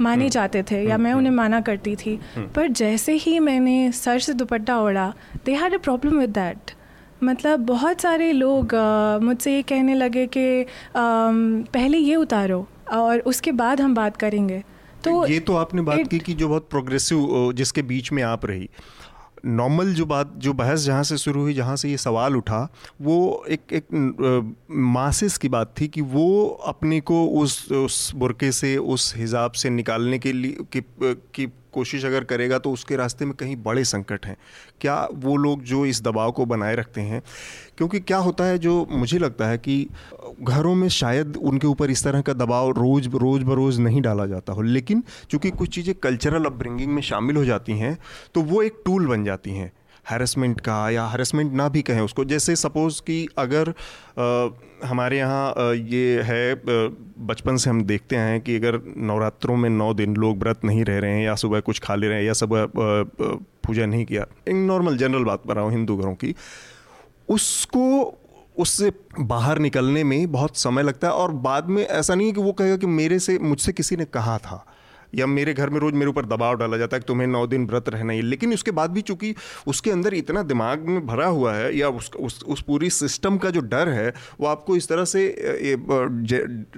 माने जाते थे या मैं उन्हें माना करती थी। पर जैसे ही मैंने सर से दुपट्टा ओढ़ा they had a problem with that मतलब बहुत सारे लोग मुझसे ये कहने लगे कि पहले ये उतारो और उसके बाद हम बात करेंगे। तो ये तो आपने बात की कि जो बहुत प्रोग्रेसिव जिसके बीच में आप रही। नॉर्मल जो बात जो बहस जहाँ से शुरू हुई जहाँ से ये सवाल उठा वो एक एक मासिस की बात थी कि वो अपने को उस उस बुरके से उस हिसाब से निकालने के लिए कि, कि कोशिश अगर करेगा तो उसके रास्ते में कहीं बड़े संकट हैं। क्या वो लोग जो इस दबाव को बनाए रखते हैं, क्योंकि क्या होता है जो मुझे लगता है कि घरों में शायद उनके ऊपर इस तरह का दबाव रोज़ रोज़ बरोज़ नहीं डाला जाता हो, लेकिन चूँकि कुछ चीज़ें कल्चरल अपब्रिंगिंग में शामिल हो जाती हैं तो वो एक टूल बन जाती हैं। हैरेसमेंट का या हैरेसमेंट ना भी कहें उसको। जैसे सपोज़ कि अगर आ, हमारे यहाँ ये है बचपन से हम देखते हैं कि अगर नवरात्रों में नौ दिन लोग व्रत नहीं रह रहे हैं या सुबह कुछ खा ले रहे हैं या सुबह पूजा नहीं किया। एक नॉर्मल जनरल बात कर रहा हूँ हिंदू घरों की। उसको उससे बाहर निकलने में बहुत समय लगता है और बाद में ऐसा नहीं है कि वो कहेगा कि मेरे से मुझसे किसी ने कहा था। या मेरे घर में रोज़ मेरे ऊपर दबाव डाला जाता है कि तुम्हें नौ दिन व्रत रहना है लेकिन उसके बाद भी चूँकि उसके अंदर इतना दिमाग में भरा हुआ है या उस उस, उस पूरी सिस्टम का जो डर है वो आपको इस तरह से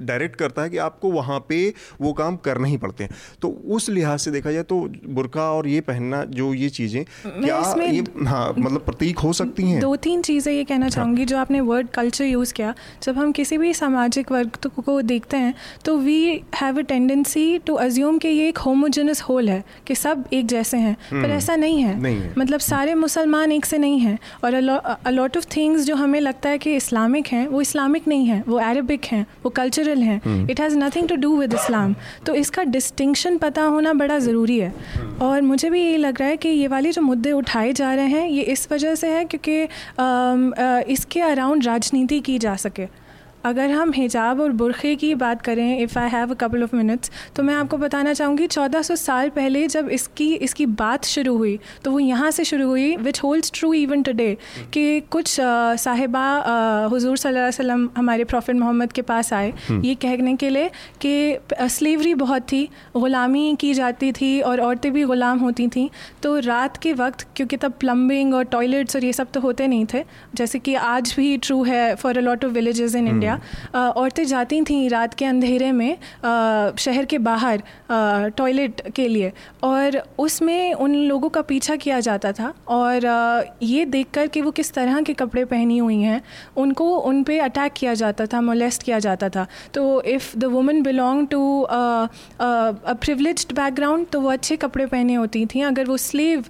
डायरेक्ट करता है कि आपको वहाँ पे वो काम करना ही पड़ते हैं। तो उस लिहाज से देखा जाए तो बुरका और ये पहनना जो ये चीज़ें क्या ये हाँ मतलब प्रतीक हो सकती हैं? दो तीन चीज़ें ये कहना हाँ। चाहूँगी जो आपने वर्ड कल्चर यूज़ किया जब हम किसी भी सामाजिक वर्ग को देखते हैं तो we have a tendency to assume कि ये एक होमोजेनस होल है कि सब एक जैसे हैं पर हम्म। ऐसा नहीं है, नहीं है। मतलब सारे मुसलमान एक से नहीं हैं और अलॉट ऑफ़ थिंग्स जो हमें लगता है कि इस्लामिक हैं वो इस्लामिक नहीं है वो अरबिक हैं वो कल्चरल हैं। It has nothing to do with Islam तो इसका डिस्टिंक्शन पता होना बड़ा ज़रूरी है। हम्म। और मुझे भी ये लग रहा है कि ये वाले जो मुद्दे उठाए जा रहे हैं ये इस वजह से है क्योंकि इसके अराउंड राजनीति की जा सके। अगर हम हिजाब और बुरखे की बात करें if I have a couple of minutes तो मैं आपको बताना चाहूँगी 1400 साल पहले जब इसकी इसकी बात शुरू हुई तो वो यहाँ से शुरू हुई which holds true even today कि कुछ साहिबा हुजूर सल्लल्लाहु अलैहि वसल्लम हमारे प्रॉफिट मोहम्मद के पास आए। हम्म। ये कहने के लिए कि स्लेवरी बहुत थी ग़ुलामी की जाती थी और औरतें भी ग़ुलाम होती थी। तो रात के वक्त क्योंकि तब प्लम्बिंग और टॉयलेट्स और ये सब तो होते नहीं थे जैसे कि आज भी ट्रू है for a lot of villages in India औरतें जाती थीं रात के अंधेरे में शहर के बाहर टॉयलेट के लिए। और उसमें उन लोगों का पीछा किया जाता था और ये देखकर कि वो किस तरह के कपड़े पहनी हुई हैं उनको उन पर अटैक किया जाता था मोलेस्ट किया जाता था। तो if the woman belong to a privileged background तो वो अच्छे कपड़े पहने होती थी। अगर वो स्लेव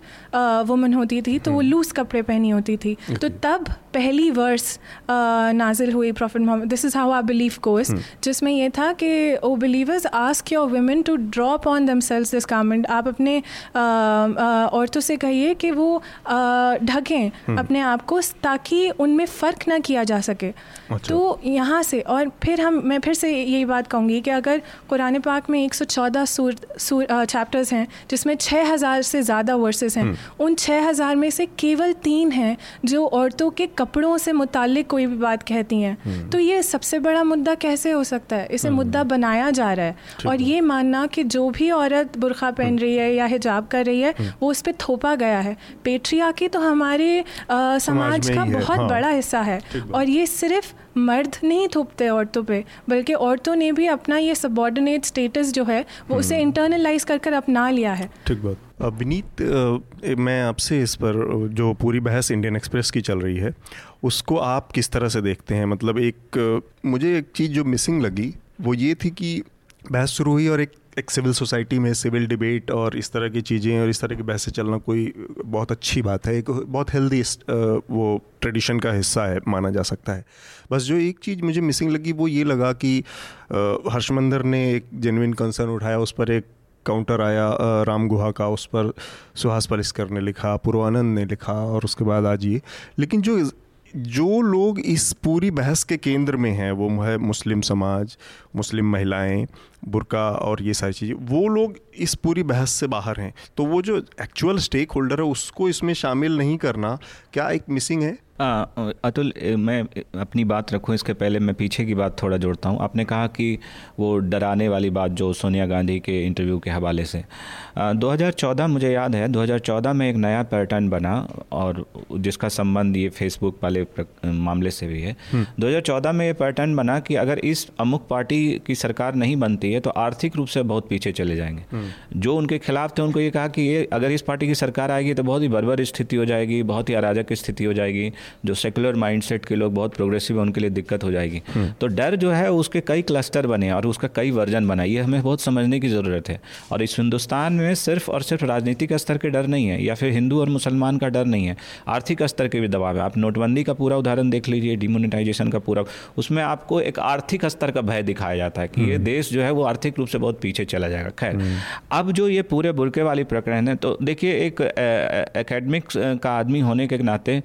वुमन होती थी तो वो लूज़ हम्म। कपड़े पहनी होती थी। तो तब पहली वर्स नाजिल हुई prophet Muhammad this is how are believe course जिसमें यह था कि O believers ask your women to drop on themselves this comment आप अपने औरतों से कहिए कि वो ढकें hmm. अपने आप को ताकि उनमें फ़र्क ना किया जा सके। अच्छा। तो यहाँ से और फिर हम मैं फिर से यही बात कहूँगी कि अगर कुरान पाक में 114 सूर, सूर चैप्टर्स हैं जिसमें 6000 से ज़्यादा वर्सेस हैं hmm. उन 6000 में से केवल तीन हैं जो औरतों के कपड़ों से मुतालिक कोई भी बात कहती हैं hmm. तो ये सबसे बड़ा मुद्दा कैसे हो सकता है इसे मुद्दा हम्म। बनाया जा रहा है और ये मानना कि जो भी औरत बुरखा पहन हम्म। रही है या हिजाब कर रही है हम्म। वो उस पर थोपा गया है पेट्रियाकी तो हमारे आ, समाज का बहुत हाँ। बड़ा हिस्सा है और ये सिर्फ़ मर्द नहीं थोपते औरतों पे बल्कि औरतों ने भी अपना ये सबॉर्डिनेट स्टेटस जो है वो उसे इंटरनलाइज कर कर अपना लिया है। ठीक बात। विनीत मैं आपसे इस पर जो पूरी बहस इंडियन एक्सप्रेस की चल रही है उसको आप किस तरह से देखते हैं? मतलब एक मुझे एक चीज़ जो मिसिंग लगी वो ये थी कि बहस शुरू हुई और एक एक सिविल सोसाइटी में सिविल डिबेट और इस तरह की चीज़ें और इस तरह की बहसें चलना कोई बहुत अच्छी बात है। एक बहुत हेल्दी वो ट्रेडिशन का हिस्सा है, माना जा सकता है। बस जो एक चीज़ मुझे मिसिंग लगी वो ये लगा कि हर्षमंदर ने एक जेनविन कंसर्न उठाया, उस पर एक काउंटर आया राम गुहा का, उस पर सुहास परिस्कर ने लिखा, पूर्वानंद ने लिखा और उसके बाद आज ये। लेकिन जो जो लोग इस पूरी बहस के केंद्र में हैं, वो है मुस्लिम समाज, मुस्लिम महिलाएँ, बुरका और ये सारी चीज़ें, वो लोग इस पूरी बहस से बाहर हैं। तो वो जो एक्चुअल स्टेक होल्डर है, उसको इसमें शामिल नहीं करना क्या एक मिसिंग है? अतुल मैं अपनी बात रखूँ इसके पहले मैं पीछे की बात थोड़ा जोड़ता हूँ। आपने कहा कि वो डराने वाली बात जो सोनिया गांधी के इंटरव्यू के हवाले से। आ, 2014 मुझे याद है 2014 में एक नया पैटर्न बना और जिसका संबंध ये फेसबुक वाले मामले से भी है। 2014 हम्म। में ये पैटर्न बना कि अगर इस अमुक पार्टी की सरकार नहीं बनती है तो आर्थिक रूप से बहुत पीछे चले जाएँगे। हम्म। जो उनके खिलाफ थे उनको ये कहा कि ये अगर इस पार्टी की सरकार आएगी तो बहुत ही बर्बर स्थिति हो जाएगी बहुत ही अराजक स्थिति हो जाएगी। जो सेकुलर माइंडसेट के लोग बहुत प्रोग्रेसिव है उनके लिए दिक्कत हो जाएगी। हम्म। तो डर जो है उसके कई क्लस्टर बने और उसका कई वर्जन बना। ये हमें बहुत समझने की ज़रूरत है। और इस हिंदुस्तान में सिर्फ़ और सिर्फ़ राजनीतिक स्तर के डर नहीं है या फिर हिंदू और मुसलमान का डर नहीं है। आर्थिक स्तर के भी दबाव है। आप नोटबंदी का पूरा उदाहरण देख लीजिए डिमोनिटाइजेशन का पूरा। उसमें आपको एक आर्थिक स्तर का भय दिखाया जाता है कि ये हम्म। देश जो है वो आर्थिक रूप से बहुत पीछे चला जाएगा। खैर हम्म। अब जो ये पूरे बुरके वाली प्रकरण है तो देखिए एक एकेडमिक्स का आदमी होने के नाते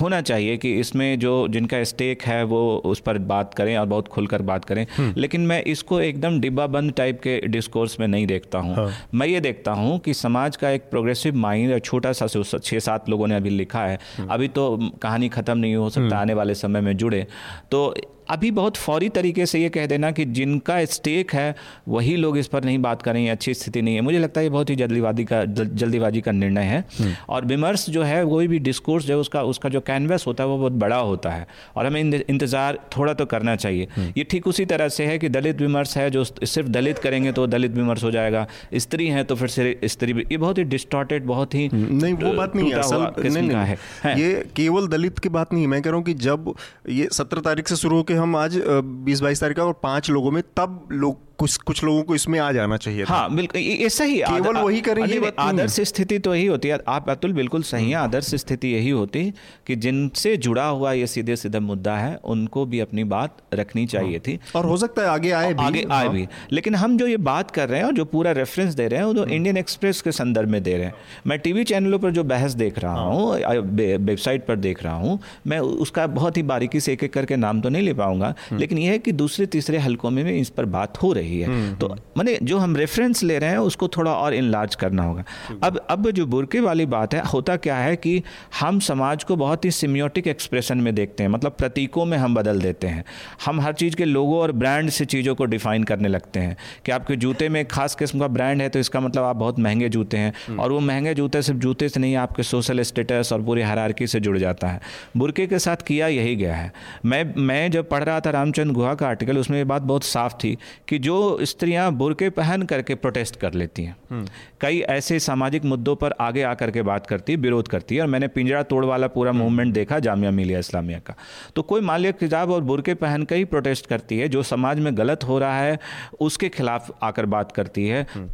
होना चाहिए कि इसमें जो जिनका स्टेक है वो उस पर बात करें और बहुत खुलकर बात करें हम्म। लेकिन मैं इसको एकदम डिब्बा बंद टाइप के डिस्कोर्स में नहीं देखता हूँ हाँ। मैं ये देखता हूँ कि समाज का एक प्रोग्रेसिव माइंड छोटा सा छः सात लोगों ने अभी लिखा है हम्म। अभी तो कहानी ख़त्म नहीं हो सकता हम्म। आने वाले समय में जुड़े तो अभी बहुत फौरी तरीके से ये कह देना कि जिनका स्टेक है वही लोग इस पर नहीं बात करें अच्छी स्थिति नहीं है। मुझे लगता है ये बहुत ही जल्दीबाजी का जल्दीबाजी का निर्णय है। हम्म। और विमर्श जो है कोई भी डिस्कोर्स जो उसका उसका जो कैनवस होता है वो बहुत बड़ा होता है। और हमें इंतज़ार थोड़ा तो करना चाहिए। हम्म। ये ठीक उसी तरह से है कि दलित विमर्श है जो सिर्फ़ दलित करेंगे तो दलित विमर्श हो जाएगा। स्त्री है तो फिर स्त्री ये बहुत ही डिस्टॉर्टेड बहुत ही हम्म, नहीं वो बात नहीं है। असल नहीं, नहीं, है। ये केवल दलित की बात नहीं मैं कह रहा हूँ कि जब ये सत्रह तारीख से शुरू होकर हम आज बीस बाईस तारीख का और पाँच लोगों में तब लोग कुछ कुछ लोगों को इसमें आ जाना चाहिए हाँ बिल्कुल ऐसा ही। केवल वही करेंगे आदर्श स्थिति तो यही होती है। आप अतुल बिल्कुल सही है। आदर्श स्थिति यही होती कि जिनसे जुड़ा हुआ ये सीधे सीधे मुद्दा है उनको भी अपनी बात रखनी चाहिए थी। और हो सकता है आगे आए भी। आगे आए हाँ। भी लेकिन हम जो ये बात कर रहे हैं और जो पूरा रेफरेंस दे रहे हैं वो तो इंडियन एक्सप्रेस के संदर्भ में दे रहे हैं। मैं टीवी चैनलों पर जो बहस देख रहा हाँ। हूँ वेबसाइट पर देख रहा हूँ मैं उसका बहुत ही बारीकी से एक एक करके नाम तो नहीं ले पाऊँगा। हम्म। लेकिन यह है कि दूसरे तीसरे हल्कों में भी इस पर बात हो रही है। हम्म, तो हम्म। मैंने जो हम रेफरेंस ले रहे हैं उसको थोड़ा और इनलार्ज करना होगा। अब अब जो बुरके वाली बात है होता क्या है कि हम समाज को बहुत ही सिम्योटिक एक्सप्रेशन में देखते हैं मतलब प्रतीकों में हम बदल देते हैं। हम हर चीज़ के लोगों और ब्रांड से चीज़ों को डिफाइन करने लगते हैं कि आपके जूते में खास किस्म का ब्रांड है तो इसका मतलब आप बहुत महँगे जूते हैं हम्म। और वो महँगे जूते सिर्फ़ जूते से नहीं आपके सोशल स्टेटस और पूरी हरारकी से जुड़ जाता है। बुरके के साथ किया यही गया है। मैं मैं जब पढ़ रहा था रामचंद्र गुहा का आर्टिकल उसमें ये बात बहुत साफ़ थी कि जो स्त्रियाँ बुरके पहन करके प्रोटेस्ट कर लेती हैं हम्म। कई ऐसे सामाजिक मुद्दों पर आगे आकर के बात करती है विरोध करती है और मैंने पिंजरा तोड़ वाला पूरा मूवमेंट हम्म। देखा जामिया मिलिया इस्लामिया का तो कोई मालिक किताब और बुरके पहन कर ही प्रोटेस्ट करती है जो समाज में गलत हो रहा है उसके खिलाफ आकर बात करती है हम्म।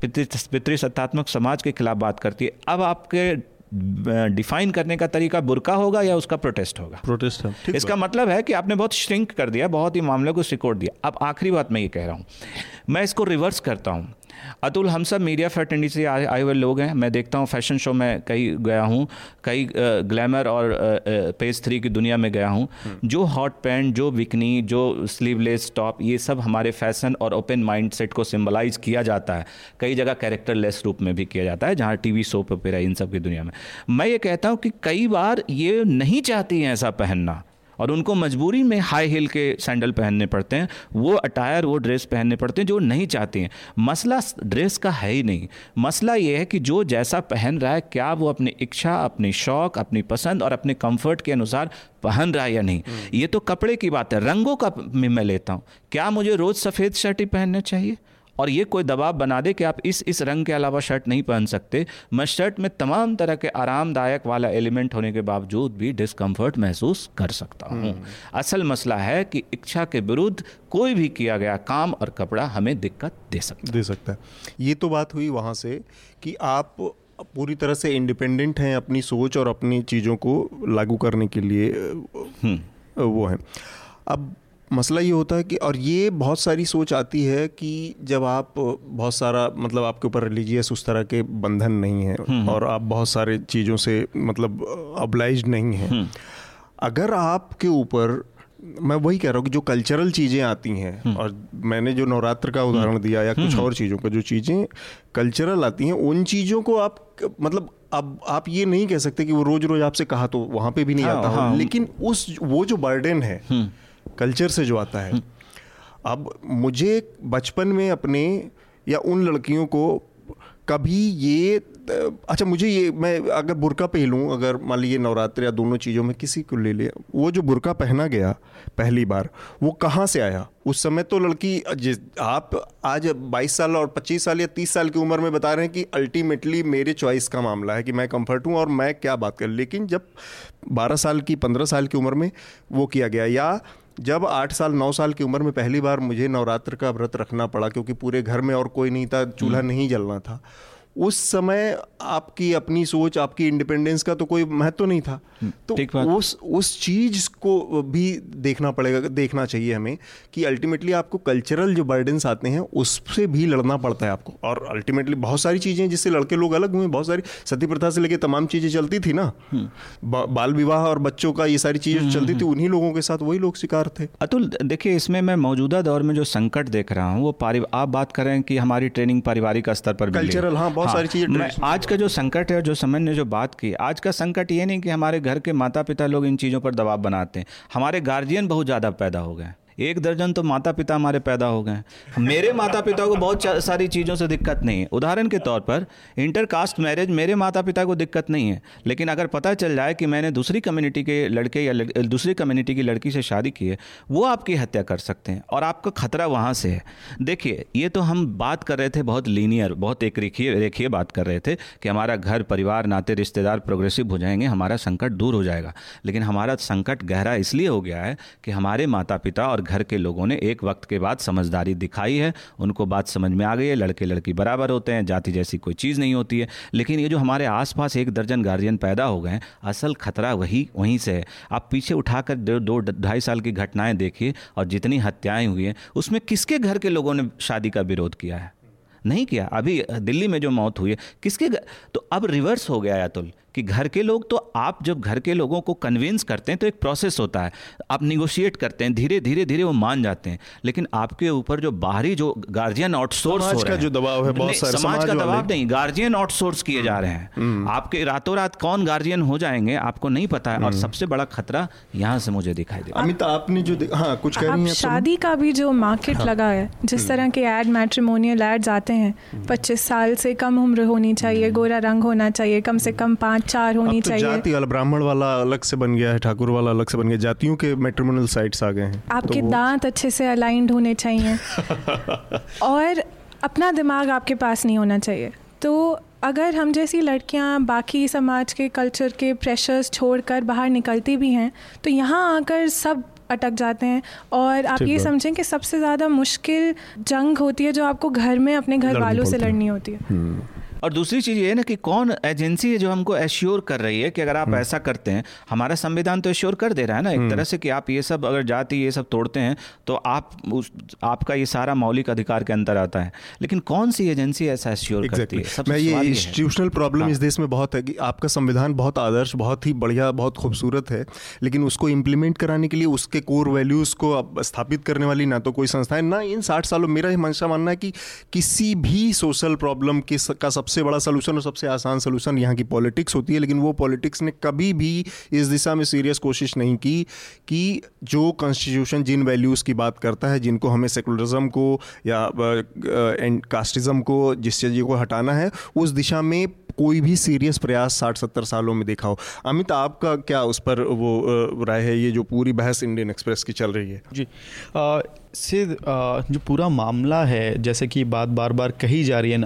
पितृ सत्तात्मक समाज के खिलाफ बात करती है अब आपके डिफाइन करने का तरीका बुरका होगा या उसका प्रोटेस्ट होगा? प्रोटेस्ट है इसका मतलब है कि आपने बहुत श्रिंक कर दिया बहुत ही मामले को सिकोड़ दिया। अब आखिरी बात मैं ये कह रहा हूँ। मैं इसको रिवर्स करता हूँ। अतुल हम सब मीडिया फैटर्निटी से आए हुए लोग हैं। मैं देखता हूँ फ़ैशन शो में कई गया हूँ। कई ग्लैमर और पेज थ्री की दुनिया में गया हूँ। हम्म। जो हॉट पैंट जो बिकनी जो स्लीवलेस टॉप ये सब हमारे फ़ैशन और ओपन माइंड सेट को सिम्बलाइज किया जाता है। कई जगह कैरेक्टरलेस रूप में भी किया जाता है जहाँ टी वी सोप ओपेरा इन सब की दुनिया में। मैं ये कहता हूँ कि कई बार ये नहीं चाहती हैं ऐसा पहनना। और उनको मजबूरी में हाई हिल के सैंडल पहनने पड़ते हैं। वो अटायर वो ड्रेस पहनने पड़ते हैं जो नहीं चाहते हैं। मसला ड्रेस का है ही नहीं। मसला ये है कि जो जैसा पहन रहा है क्या वो अपनी इच्छा अपनी शौक अपनी पसंद और अपने कंफर्ट के अनुसार पहन रहा है या नहीं? हम्म। ये तो कपड़े की बात है। रंगों का मैं लेता हूँ। क्या मुझे रोज़ सफ़ेद शर्ट ही पहनने चाहिए? और ये कोई दबाव बना दे कि आप इस इस रंग के अलावा शर्ट नहीं पहन सकते। मैं शर्ट में तमाम तरह के आरामदायक वाला एलिमेंट होने के बावजूद भी डिस्कम्फर्ट महसूस कर सकता हूँ। हम्म। असल मसला है कि इच्छा के विरुद्ध कोई भी किया गया काम और कपड़ा हमें दिक्कत दे सकता दे सकता है। ये तो बात हुई वहाँ से कि आप पूरी तरह से इंडिपेंडेंट हैं अपनी सोच और अपनी चीज़ों को लागू करने के लिए हम्म। वो है। अब मसला ये होता है कि और ये बहुत सारी सोच आती है कि जब आप बहुत सारा मतलब आपके ऊपर रिलीजियस उस तरह के बंधन नहीं है हम्म, हम्म। और आप बहुत सारे चीज़ों से मतलब अब्लाइज नहीं हैं। हम्म। अगर आपके ऊपर मैं वही कह रहा हूँ कि जो कल्चरल चीज़ें आती हैं और मैंने जो नवरात्र का उदाहरण दिया या कुछ और चीज़ों का जो चीज़ें कल्चरल आती हैं उन चीज़ों को आप मतलब अब आप ये नहीं कह सकते कि वो रोज रोज आपसे कहा तो वहाँ पे भी नहीं हाँ, आता हाँ, लेकिन उस वो जो बर्डन है कल्चर से जो आता है। अब मुझे बचपन में अपने या उन लड़कियों को कभी ये अच्छा मुझे ये, मैं अगर बुरका पहलूँ अगर मान लीजिए नवरात्र या दोनों चीज़ों में किसी को ले लिया, वो जो बुरका पहना गया पहली बार, वो कहाँ से आया? उस समय तो लड़की, जिस, आप आज 22 साल और 25 साल या 30 साल की उम्र में बता रहे हैं कि अल्टीमेटली मेरे चॉइस का मामला है कि मैं कंफर्ट हूँ और मैं क्या बात करूँ, लेकिन जब 12 साल की 15 साल की उम्र में वो किया गया, या जब आठ साल नौ साल की उम्र में पहली बार मुझे नवरात्र का व्रत रखना पड़ा क्योंकि पूरे घर में और कोई नहीं था चूल्हा हम्म। नहीं जलना था उस समय आपकी अपनी सोच आपकी इंडिपेंडेंस का तो कोई महत्व तो नहीं था। हम्म, तो उस उस चीज़ को भी देखना पड़ेगा देखना चाहिए हमें कि अल्टीमेटली आपको कल्चरल जो बर्डन्स आते हैं उससे भी लड़ना पड़ता है आपको। और अल्टीमेटली बहुत सारी चीज़ें जिससे लड़के लोग अलग हुए बहुत सारी सती प्रथा से लेकर तमाम चीज़ें चलती थी ना। हम्म। बाल विवाह और बच्चों का ये सारी चीज़ें चलती थी उन्हीं लोगों के साथ वही लोग शिकार थे। अतुल देखिए इसमें मैं मौजूदा दौर में जो संकट देख रहा हूँ वो आप बात करें कि हमारी ट्रेनिंग पारिवारिक स्तर पर कल्चरल हाँ। बहुत हाँ, सारी चीज़ें आज का जो संकट है जो समय ने जो बात की आज का संकट ये नहीं कि हमारे घर के माता पिता लोग इन चीज़ों पर दबाव बनाते हैं। हमारे गार्जियन बहुत ज़्यादा पैदा हो गए एक दर्जन तो माता पिता हमारे पैदा हो गए मेरे माता पिता को बहुत सारी चीज़ों से दिक्कत नहीं है। उदाहरण के तौर पर इंटर कास्ट मैरिज मेरे माता पिता को दिक्कत नहीं है। लेकिन अगर पता चल जाए कि मैंने दूसरी कम्युनिटी के लड़के या दूसरी कम्युनिटी की लड़की से शादी की है, वो आपकी हत्या कर सकते हैं और आपका खतरा वहाँ से है। देखिए, ये तो हम बात कर रहे थे बहुत लीनियर बहुत एक रेखीय रेखीय बात कर रहे थे कि हमारा घर, परिवार, नाते, रिश्तेदार प्रोग्रेसिव हो जाएँगे, हमारा संकट दूर हो जाएगा। लेकिन हमारा संकट गहरा इसलिए हो गया है कि हमारे माता पिता और घर के लोगों ने एक वक्त के बाद समझदारी दिखाई है। उनको बात समझ में आ गई है लड़के लड़की बराबर होते हैं, जाति जैसी कोई चीज़ नहीं होती है। लेकिन ये जो हमारे आसपास एक दर्जन गार्जियन पैदा हो गए हैं, असल खतरा वही, वहीं से है। आप पीछे उठाकर दो ढाई साल की घटनाएँ देखिए और जितनी हत्याएँ हुई हैं, उसमें किसके घर के लोगों ने शादी का विरोध किया है? नहीं किया। अभी दिल्ली में जो मौत हुई है, किसके तो अब रिवर्स हो गया अतुल। कि घर के लोग तो आप जब घर के लोगों को कन्विंस करते हैं तो एक प्रोसेस होता है आप निगोशिएट करते हैं धीरे धीरे धीरे वो मान जाते हैं लेकिन आपके ऊपर जो बाहरी जो गार्जियन आउटसोर्स हो का जो दबाव है बहुत सारे समाज का दबाव नहीं गार्जियन आउटसोर्स किए जा रहे हैं हम्म। आपके रातों रात कौन गार्जियन हो जाएँगे आपको नहीं पता है और हम्म। सबसे बड़ा खतरा यहाँ से मुझे दिखाई दे अमित आपने जो हाँ कुछ कह रही शादी का भी जो मार्केट हाँ। लगा है जिस हम्म। तरह के एड मैट्रिमोनियल एड्स आते हैं पच्चीस साल से कम उम्र होनी चाहिए गोरा रंग होना चाहिए कम से कम पाँच चार होनी तो चाहिए। जाति वाला ब्राह्मण वाला अलग से बन गया है ठाकुर वाला अलग से बन गया। जातियों के मेट्रोमोनल साइट्स आ गए हैं आपके तो दांत अच्छे से अलाइंड होने चाहिए। और अपना दिमाग आपके पास नहीं होना चाहिए। तो अगर हम जैसी लड़कियाँ बाकी समाज के कल्चर के प्रेशर्स छोड़कर बाहर निकलती भी हैं तो यहाँ आकर सब अटक जाते हैं। और आप ये समझें कि सबसे ज़्यादा मुश्किल जंग होती है जो आपको घर में अपने घर वालों से लड़नी होती है। हम्म। और दूसरी चीज़ ये है ना कि कौन एजेंसी है जो हमको एश्योर कर रही है कि अगर आप हम्म। ऐसा करते हैं हमारा संविधान तो एश्योर कर दे रहा है ना एक हम्म। तरह से कि आप ये सब अगर जाति ये सब तोड़ते हैं तो आप उस आपका ये सारा मौलिक अधिकार के अंतर आता है लेकिन कौन सी एजेंसी ऐसा एश्योर exactly. करती है मैं ये इंस्टीट्यूशनल प्रॉब्लम हाँ। इस देश में बहुत है कि आपका संविधान बहुत आदर्श बहुत ही बढ़िया बहुत खूबसूरत है लेकिन उसको इम्प्लीमेंट कराने के लिए उसके कोर वैल्यूज़ को स्थापित करने वाली ना तो कोई संस्था है ना इन साठ सालों मेरा हमेशा मानना है कि किसी भी सोशल प्रॉब्लम के का सबसे बड़ा सोल्यूशन और सबसे आसान सोल्यूशन यहाँ की पॉलिटिक्स होती है लेकिन वो पॉलिटिक्स ने कभी भी इस दिशा में सीरियस कोशिश नहीं की कि जो कॉन्स्टिट्यूशन जिन वैल्यूज़ की बात करता है जिनको हमें सेकुलरिज्म को या एंड कास्टिज़म को जिस चीज़ को हटाना है उस दिशा में कोई भी सीरियस प्रयास साठ सत्तर सालों में देखा हो। अमित आपका क्या उस पर वो राय है ये जो पूरी बहस इंडियन एक्सप्रेस की चल रही है? जी आ, से जो पूरा मामला है जैसे कि बात बार बार कही जा रही है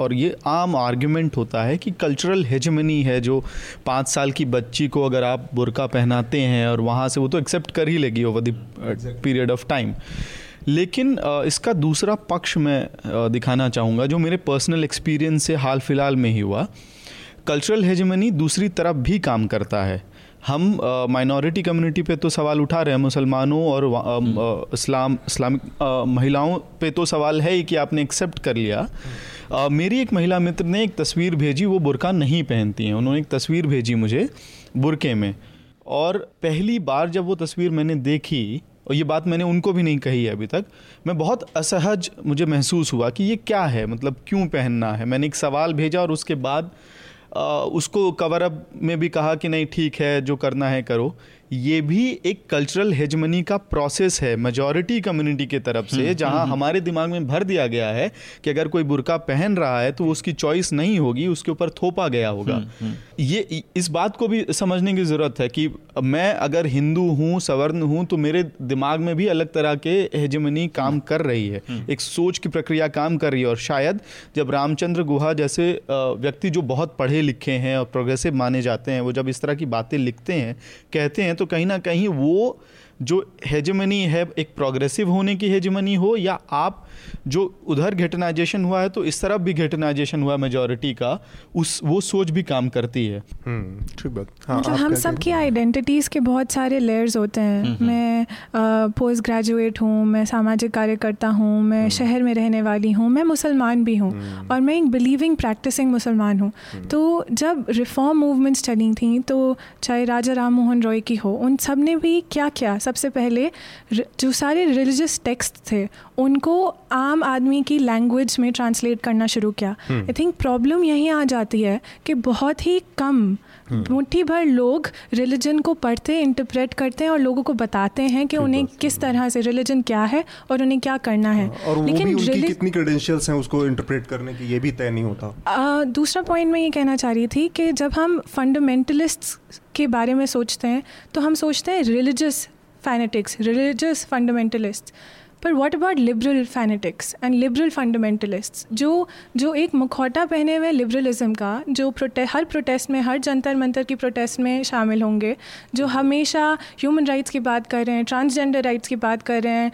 और ये आम आर्ग्यूमेंट होता है कि कल्चरल हेजमनी है जो पाँच साल की बच्ची को अगर आप बुरका पहनाते हैं और वहाँ से वो तो एक्सेप्ट कर ही लेगी over the period of time लेकिन इसका दूसरा पक्ष मैं दिखाना चाहूँगा जो मेरे पर्सनल एक्सपीरियंस से हाल फ़िलहाल में ही हुआ। कल्चरल हेजमनी दूसरी तरफ़ भी काम करता है। हम माइनॉरिटी कम्युनिटी पे तो सवाल उठा रहे हैं मुसलमानों और हम्म। इस्लाम इस्लामिक महिलाओं पे तो सवाल है ही कि आपने एक्सेप्ट कर लिया। आ, मेरी एक महिला मित्र ने एक तस्वीर भेजी वो बुरका नहीं पहनती हैं। उन्होंने एक तस्वीर भेजी मुझे बुरके में। और पहली बार जब वो तस्वीर मैंने देखी और ये बात मैंने उनको भी नहीं कही है अभी तक मैं बहुत असहज मुझे महसूस हुआ कि ये क्या है मतलब क्यों पहनना है। मैंने एक सवाल भेजा और उसके बाद आ, उसको कवर अप में भी कहा कि नहीं ठीक है जो करना है करो। ये भी एक कल्चरल हेजमनी का प्रोसेस है मेजॉरिटी कम्युनिटी के तरफ़ से हम्म, जहाँ हम्म, हम्म। हमारे दिमाग में भर दिया गया है कि अगर कोई बुरका पहन रहा है तो उसकी चॉइस नहीं होगी उसके ऊपर थोपा गया होगा। ये इस बात को भी समझने की ज़रूरत है कि मैं अगर हिंदू हूँ सवर्ण हूँ तो मेरे दिमाग में भी अलग तरह के हेजमनी काम कर रही है। एक सोच की प्रक्रिया काम कर रही है और शायद जब रामचंद्र गुहा जैसे व्यक्ति जो बहुत पढ़े लिखे हैं और प्रोग्रेसिव माने जाते हैं वो जब इस तरह की बातें लिखते हैं कहते हैं तो कहीं ना कहीं वो जो हेजमनी है एक प्रोग्रेसिव होने की हेजमनी हो या आप जो उधर घेटनाइजेशन हुआ है तो इस तरफ़ भी घेटनाइजेशन हुआ मेजोरिटी का उस वो सोच भी काम करती है। हम्म, ठीक बात। हाँ, मतलब हम सब की आइडेंटिटीज़ के बहुत सारे लेयर्स होते हैं। हम्म, हम्म। मैं पोस्ट ग्रेजुएट हूँ मैं सामाजिक कार्यकर्ता हूँ मैं शहर में रहने वाली हूँ मैं मुसलमान भी हूँ और मैं एक बिलीविंग प्रैक्टिसिंग मुसलमान हूँ। तो जब रिफॉर्म मूवमेंट्स चली थी तो चाहे राजा राम मोहन रॉय की हो उन सबने भी क्या किया सबसे पहले जो सारे रिलीजियस टेक्स्ट थे उनको आम आदमी की लैंग्वेज में ट्रांसलेट करना शुरू किया। आई थिंक प्रॉब्लम यहीं आ जाती है कि बहुत ही कम हम्म। मुट्ठी भर लोग रिलीजन को पढ़ते इंटरप्रेट करते हैं और लोगों को बताते हैं कि उन्हें किस तरह से रिलीजन क्या है और उन्हें क्या करना है। हाँ, और लेकिन वो भी कितनी क्रेडेंशियल्स हैं उसको इंटरप्रेट करने की ये भी तय नहीं होता। आ, दूसरा पॉइंट मैं ये कहना चाह रही थी कि जब हम फंडामेंटलिस्ट के बारे में सोचते हैं तो हम सोचते हैं रिलीजियस फैनेटिक्स रिलीजियस फंडामेंटलिस्ट पर what about liberal fanatics and liberal fundamentalists जो जो एक मुखौटा पहने हुए लिबरलिज्म का जो प्रोटे हर प्रोटेस्ट में हर जंतर मंतर की प्रोटेस्ट में शामिल होंगे जो हमेशा ह्यूमन राइट्स की बात कर रहे हैं ट्रांसजेंडर राइट्स की बात कर रहे हैं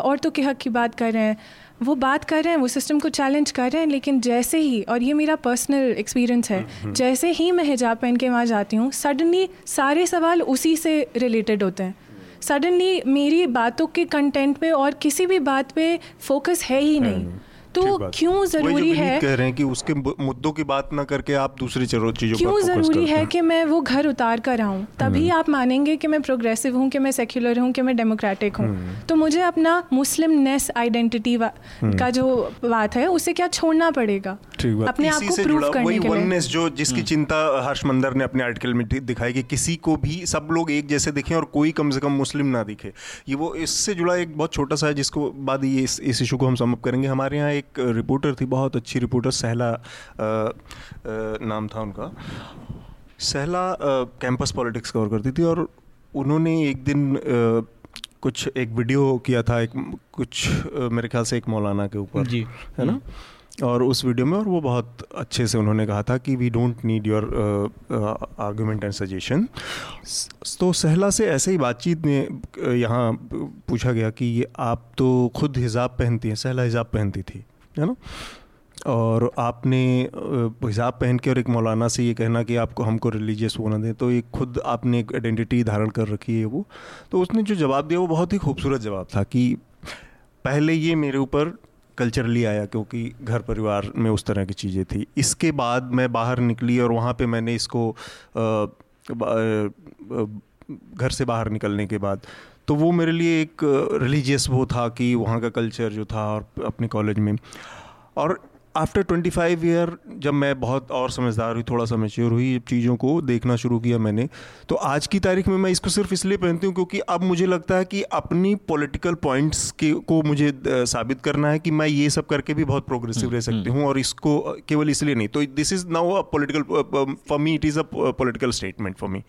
औरतों के हक की बात कर रहे हैं वो बात कर रहे हैं वो सिस्टम को चैलेंज कर रहे हैं लेकिन जैसे ही और ये मेरा पर्सनल एक्सपीरियंस है हम्म, हम्म। जैसे ही मैं हिजाब पहन के वहाँ जाती हूँ सडनली सारे सवाल उसी से रिलेटेड होते हैं। सडनली मेरी बातों के कंटेंट पे और किसी भी बात पे फोकस है ही नहीं तो क्यों ज़रूरी है कह रहे हैं कि उसके मुद्दों की बात ना करके आप दूसरी चीज़ों क्यों ज़रूरी है कि मैं वो घर उतार कर आऊँ तभी हम्म। आप मानेंगे कि मैं प्रोग्रेसिव हूँ कि मैं सेक्युलर हूँ कि मैं डेमोक्रेटिक हूँ हम्म। तो मुझे अपना मुस्लिम नेस आइडेंटिटी। का जो बात है उसे क्या छोड़ना पड़ेगा अपने आप को प्रूव करने के लिए। जो जिसकी चिंता हर्ष मंदर ने अपने आर्टिकल में दिखाई कि किसी को भी सब लोग एक जैसे दिखे और कोई कम से कम मुस्लिम ना दिखे। ये वो इससे जुड़ा एक बहुत छोटा सा है जिसको बाद ये इस इशू को हम समअप करेंगे। हमारे यहाँ एक एक रिपोर्टर थी बहुत अच्छी रिपोर्टर सहला आ, आ, नाम था उनका। सहला कैंपस पॉलिटिक्स कवर करती थी और उन्होंने एक दिन आ, कुछ एक वीडियो किया था एक कुछ मेरे ख्याल से एक मौलाना के ऊपर है ना? और उस वीडियो में और वो बहुत अच्छे से उन्होंने कहा था कि we don't need your argument and suggestion तो सहला से ऐसे ही बातचीत में यहाँ पूछा गया कि ये आप तो खुद हिजाब पहनती हैं, सहला हिजाब पहनती थी, है ना? और आपने हिसाब पहन के और एक मौलाना से ये कहना कि आपको, हमको रिलीजियस होना दें तो ये खुद आपने एक आइडेंटिटी धारण कर रखी है वो। तो उसने जो जवाब दिया, वो बहुत ही खूबसूरत जवाब था कि पहले ये मेरे ऊपर कल्चरली आया क्योंकि घर परिवार में उस तरह की चीज़ें थी। इसके बाद मैं बाहर निकली और वहाँ पे मैंने इसको घर से बाहर निकलने के बाद। तो वो मेरे लिए एक रिलीजियस वो था कि वहाँ का कल्चर जो था और अपने कॉलेज में। और आफ्टर ट्वेंटी फाइव ईयर जब मैं बहुत और समझदार हुई थोड़ा सा मेच्योर हुई चीज़ों को देखना शुरू किया मैंने तो आज की तारीख में मैं इसको सिर्फ़ इसलिए पहनती हूँ क्योंकि अब मुझे लगता है कि अपनी पॉलिटिकल पॉइंट्स के को मुझे साबित करना है कि मैं ये सब करके भी बहुत प्रोग्रेसिव रह सकती हूँ और इसको केवल इसलिए नहीं। तो this is now a political for me it is a political statement for me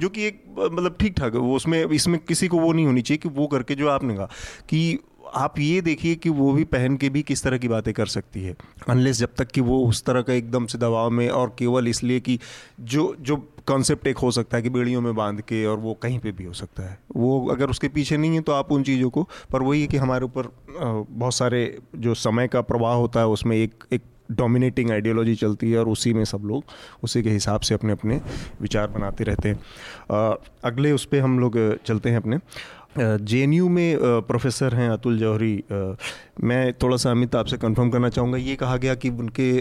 जो कि एक मतलब ठीक ठाक है वो उसमें इसमें किसी को वो नहीं होनी चाहिए कि वो करके जो आपने कहा कि आप ये देखिए कि वो भी पहन के भी किस तरह की बातें कर सकती है। अनलेस जब तक कि वो उस तरह का एकदम से दबाव में और केवल इसलिए कि जो जो कॉन्सेप्ट एक हो सकता है कि बेड़ियों में बाँध के और वो कहीं पे भी हो सकता है। वो अगर उसके पीछे नहीं है तो आप उन चीज़ों को, पर वही है कि हमारे ऊपर बहुत सारे जो समय का प्रवाह होता है उसमें एक एक डोमिनेटिंग आइडियोलॉजी चलती है और उसी में सब लोग उसी के हिसाब से अपने अपने विचार बनाते रहते हैं। अगले उस पर हम लोग चलते हैं अपने। जेएनयू में प्रोफेसर हैं अतुल जौहरी मैं थोड़ा सा अमित आपसे कंफर्म करना चाहूँगा ये कहा गया कि उनके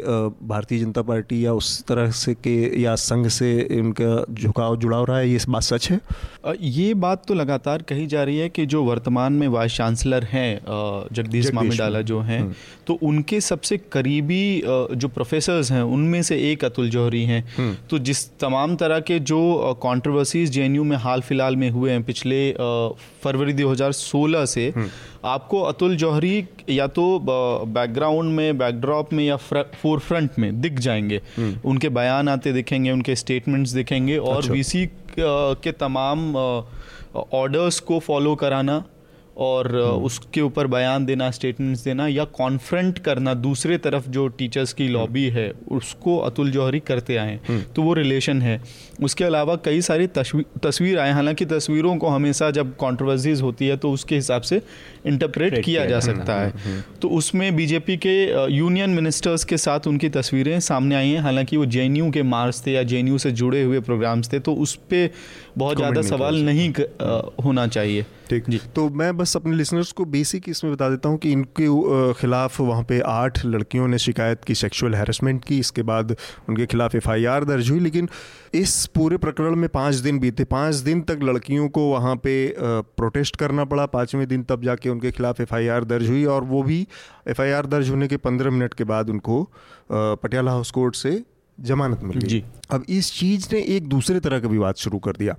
भारतीय जनता पार्टी या उस तरह से के या संघ से उनका झुकाव जुड़ाव रहा है ये बात सच है ये बात तो लगातार कही जा रही है कि जो वर्तमान में वाइस चांसलर हैं जगदीश मामिडाला जो हैं हम्म। तो उनके सबसे करीबी जो प्रोफेसर्स हैं उनमें से एक अतुल जौहरी हैं हम्म। तो जिस तमाम तरह के जो कॉन्ट्रोवर्सीज जे में हाल फ़िलहाल में हुए हैं पिछले फरवरी 2016 से। आपको अतुल जौहरी या तो बैकग्राउंड में बैकड्रॉप में या फोर फ्रंट में दिख जाएँगे हम्म। उनके बयान आते दिखेंगे उनके स्टेटमेंट्स दिखेंगे और अच्छा। वीसी के तमाम ऑर्डर्स को फॉलो कराना और हम्म। उसके ऊपर बयान देना स्टेटमेंट्स देना या कॉन्फ्रंट करना दूसरे तरफ़ जो टीचर्स की लॉबी हम्म। है उसको अतुल जौहरी करते आए हम्म। तो वो रिलेशन है। उसके अलावा कई सारी तस्वीर आए हालाँकि तस्वीरों को हमेशा जब कॉन्ट्रोवर्सीज होती है तो उसके हिसाब से इंटरप्रेट किया जा सकता है। तो उसमें बीजेपी के यूनियन मिनिस्टर्स के साथ उनकी तस्वीरें सामने आई हैं। हालाँकि वो जेएनयू के मार्च थे या जेएनयू से जुड़े हुए प्रोग्राम्स थे तो उस पर बहुत ज़्यादा सवाल नहीं होना चाहिए। ठीक। जी। तो मैं बस अपने लिसनर्स को बेसिक इसमें बता देता हूँ कि इनके खिलाफ वहाँ पे आठ लड़कियों ने शिकायत की सेक्सुअल हैरेसमेंट की। इसके बाद उनके खिलाफ एफआईआर दर्ज हुई लेकिन इस पूरे प्रकरण में पाँच दिन बीते। पाँच दिन तक लड़कियों को वहाँ पे प्रोटेस्ट करना पड़ा। पाँचवें दिन तब जाके उनके खिलाफ एफआईआर दर्ज हुई और वो भी एफआईआर दर्ज होने के पंद्रह मिनट के बाद उनको पटियाला हाउस कोर्ट से जमानत मिल गई। अब इस चीज़ ने एक दूसरे तरह का विवाद शुरू कर दिया।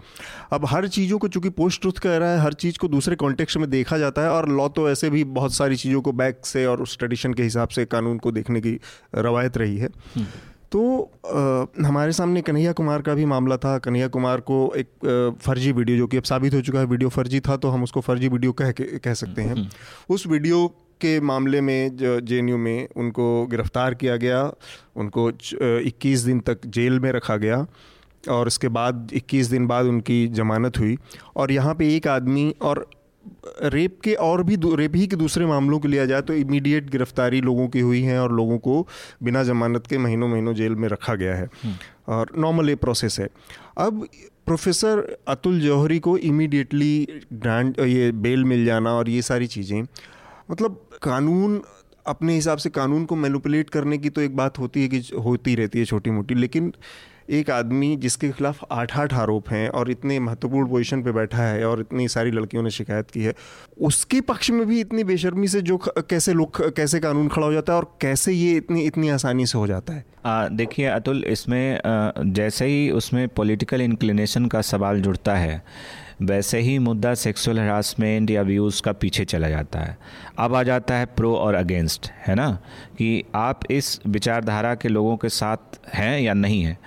अब हर चीज़ों को चूँकि पोस्ट ट्रुथ कह रहा है हर चीज़ को दूसरे कॉन्टेक्स्ट में देखा जाता है और लॉ तो ऐसे भी बहुत सारी चीज़ों को बैक से और उस ट्रेडिशन के हिसाब से कानून को देखने की रवायत रही है। हम्म। तो आ, हमारे सामने कन्हैया कुमार का भी मामला था। कन्हैया कुमार को एक आ, फर्जी वीडियो जो कि अब साबित हो चुका है वीडियो फर्जी था तो हम उसको फर्जी वीडियो कह कह सकते हैं। हम्म। उस वीडियो के मामले में जो जे में उनको गिरफ़्तार किया गया उनको 21 दिन तक जेल में रखा गया और इसके बाद 21 दिन बाद उनकी ज़मानत हुई और यहाँ पे एक आदमी और रेप के और भी रेप ही के दूसरे मामलों को लिया जाए तो इमीडिएट गिरफ्तारी लोगों की हुई है और लोगों को बिना जमानत के महीनों महीनों जेल में रखा गया है हम्म। और नॉर्मल ये प्रोसेस है अब प्रोफेसर अतुल जौहरी को इमीडिएटली ग्रांट ये बेल मिल जाना और ये सारी चीज़ें मतलब कानून, अपने हिसाब से कानून को मैनुपुलेट करने की तो एक बात होती है कि होती रहती है छोटी मोटी लेकिन एक आदमी जिसके खिलाफ आठ आठ आरोप हैं और इतने महत्वपूर्ण पोजीशन पे बैठा है और इतनी सारी लड़कियों ने शिकायत की है, उसके पक्ष में भी इतनी बेशर्मी से जो कैसे लोग, कैसे कानून खड़ा हो जाता है और कैसे ये इतनी इतनी आसानी से हो जाता है? देखिए अतुल, इसमें जैसे ही उसमें पॉलिटिकल इंक्लिनेशन का सवाल जुड़ता है वैसे ही मुद्दा सेक्सुअल हरासमेंट या व्यूज़ का पीछे चला जाता है। अब आ जाता है प्रो और अगेंस्ट है ना? कि आप इस विचारधारा के लोगों के साथ हैं या नहीं हैं?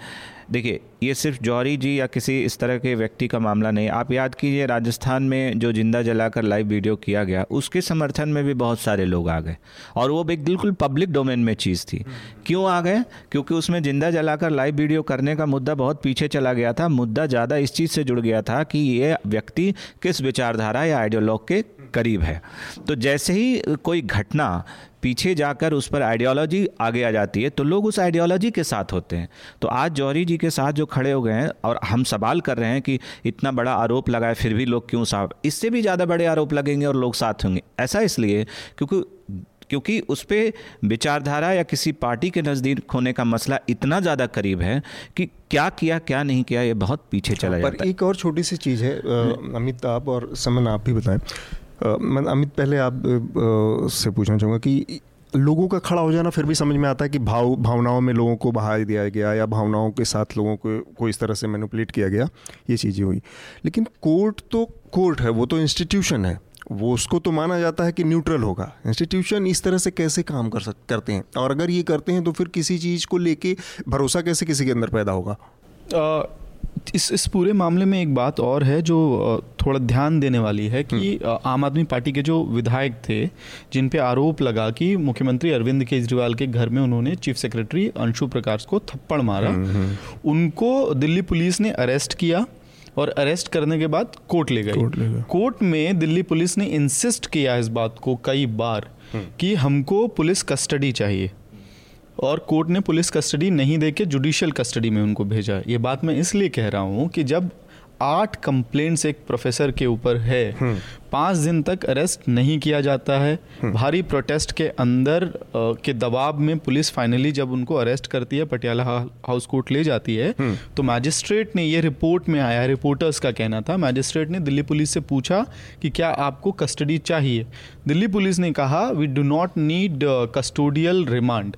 देखिए ये सिर्फ़ जौहरी जी या किसी इस तरह के व्यक्ति का मामला नहीं। आप याद कीजिए, राजस्थान में जो ज़िंदा जलाकर लाइव वीडियो किया गया, उसके समर्थन में भी बहुत सारे लोग आ गए। और वो भी बिल्कुल पब्लिक डोमेन में चीज़ थी। क्यों आ गए? क्योंकि उसमें ज़िंदा जलाकर लाइव वीडियो करने का मुद्दा बहुत पीछे चला गया था। मुद्दा ज़्यादा इस चीज़ से जुड़ गया था कि ये व्यक्ति किस विचारधारा या आइडियोलॉग के करीब है। तो जैसे ही कोई घटना पीछे जाकर उस पर आइडियोलॉजी आगे आ जाती है तो लोग उस आइडियोलॉजी के साथ होते हैं। तो आज जौहरी जी के साथ जो खड़े हो गए हैं और हम सवाल कर रहे हैं कि इतना बड़ा आरोप लगाए फिर भी लोग क्यों साफ़? इससे भी ज़्यादा बड़े आरोप लगेंगे और लोग साथ होंगे। ऐसा इसलिए क्योंकि क्योंकि उस पर विचारधारा या किसी पार्टी के नज़दीक होने का मसला इतना ज़्यादा करीब है कि क्या किया क्या नहीं किया ये बहुत पीछे चला जाता है। एक और छोटी सी चीज़ है अमित आप और समन आप भी बताएँ। मैं अमित पहले आप से पूछना चाहूँगा कि लोगों का खड़ा हो जाना फिर भी समझ में आता है कि भाव, भावनाओं में लोगों को बहा दिया गया या भावनाओं के साथ लोगों को को इस तरह से मैनुपलेट किया गया, ये चीज़ें हुई। लेकिन कोर्ट तो कोर्ट है, वो तो इंस्टीट्यूशन है। वो उसको तो माना जाता है कि न्यूट्रल होगा। इंस्टीट्यूशन इस तरह से कैसे काम कर सक, करते हैं? और अगर ये करते हैं तो फिर किसी चीज़ को लेके भरोसा कैसे किसी के अंदर पैदा होगा? इस इस पूरे मामले में एक बात और है जो थोड़ा ध्यान देने वाली है कि हम्म। आम आदमी पार्टी के जो विधायक थे जिन पे आरोप लगा कि मुख्यमंत्री अरविंद केजरीवाल के घर में उन्होंने चीफ सेक्रेटरी अंशु प्रकाश को थप्पड़ मारा हम्म, हम्म। उनको दिल्ली पुलिस ने अरेस्ट किया और अरेस्ट करने के बाद कोर्ट ले गई कोर्ट में दिल्ली पुलिस ने इंसिस्ट किया इस बात को कई बार कि हमको पुलिस कस्टडी चाहिए और कोर्ट ने पुलिस कस्टडी नहीं दे के जुडिशियल कस्टडी में उनको भेजा ये बात मैं इसलिए कह रहा हूँ कि जब आठ कंप्लेंट्स एक प्रोफेसर के ऊपर है हम्म। पाँच दिन तक अरेस्ट नहीं किया जाता है हम्म। भारी प्रोटेस्ट के अंदर के दबाव में पुलिस फाइनली जब उनको अरेस्ट करती है पटियाला हाउस कोर्ट ले जाती है हम्म। तो मैजिस्ट्रेट ने ये रिपोर्ट में आया रिपोर्टर्स का कहना था मैजिस्ट्रेट ने दिल्ली पुलिस से पूछा कि क्या आपको कस्टडी चाहिए दिल्ली पुलिस ने कहा we do not need custodial remand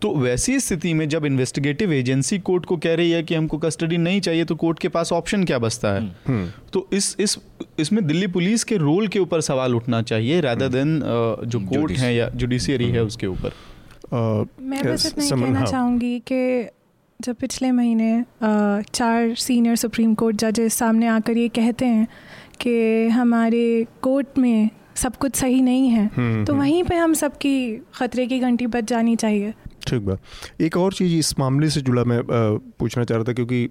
तो वैसी स्थिति में जब इन्वेस्टिगेटिव एजेंसी कोर्ट को कह रही है कि हमको कस्टडी नहीं चाहिए तो कोर्ट के पास ऑप्शन क्या बचता है हम्म। तो इस इस इसमें दिल्ली पुलिस के रोल के ऊपर सवाल उठना चाहिए रादर देन हम्म। जो कोर्ट है या जुडिशियरी है हम्म। उसके ऊपर मैं बस इतना कहना हाँ। चाहूँगी कि जब पिछले महीने चार सीनियर सुप्रीम कोर्ट जजेस सामने आकर ये कहते हैं कि हमारे कोर्ट में सब कुछ सही नहीं है। हम्म, तो हम्म। वहीं पे हम सबकी ख़तरे की घंटी बच जानी चाहिए। ठीक बात। एक और चीज़ इस मामले से जुड़ा मैं पूछना चाह रहा था क्योंकि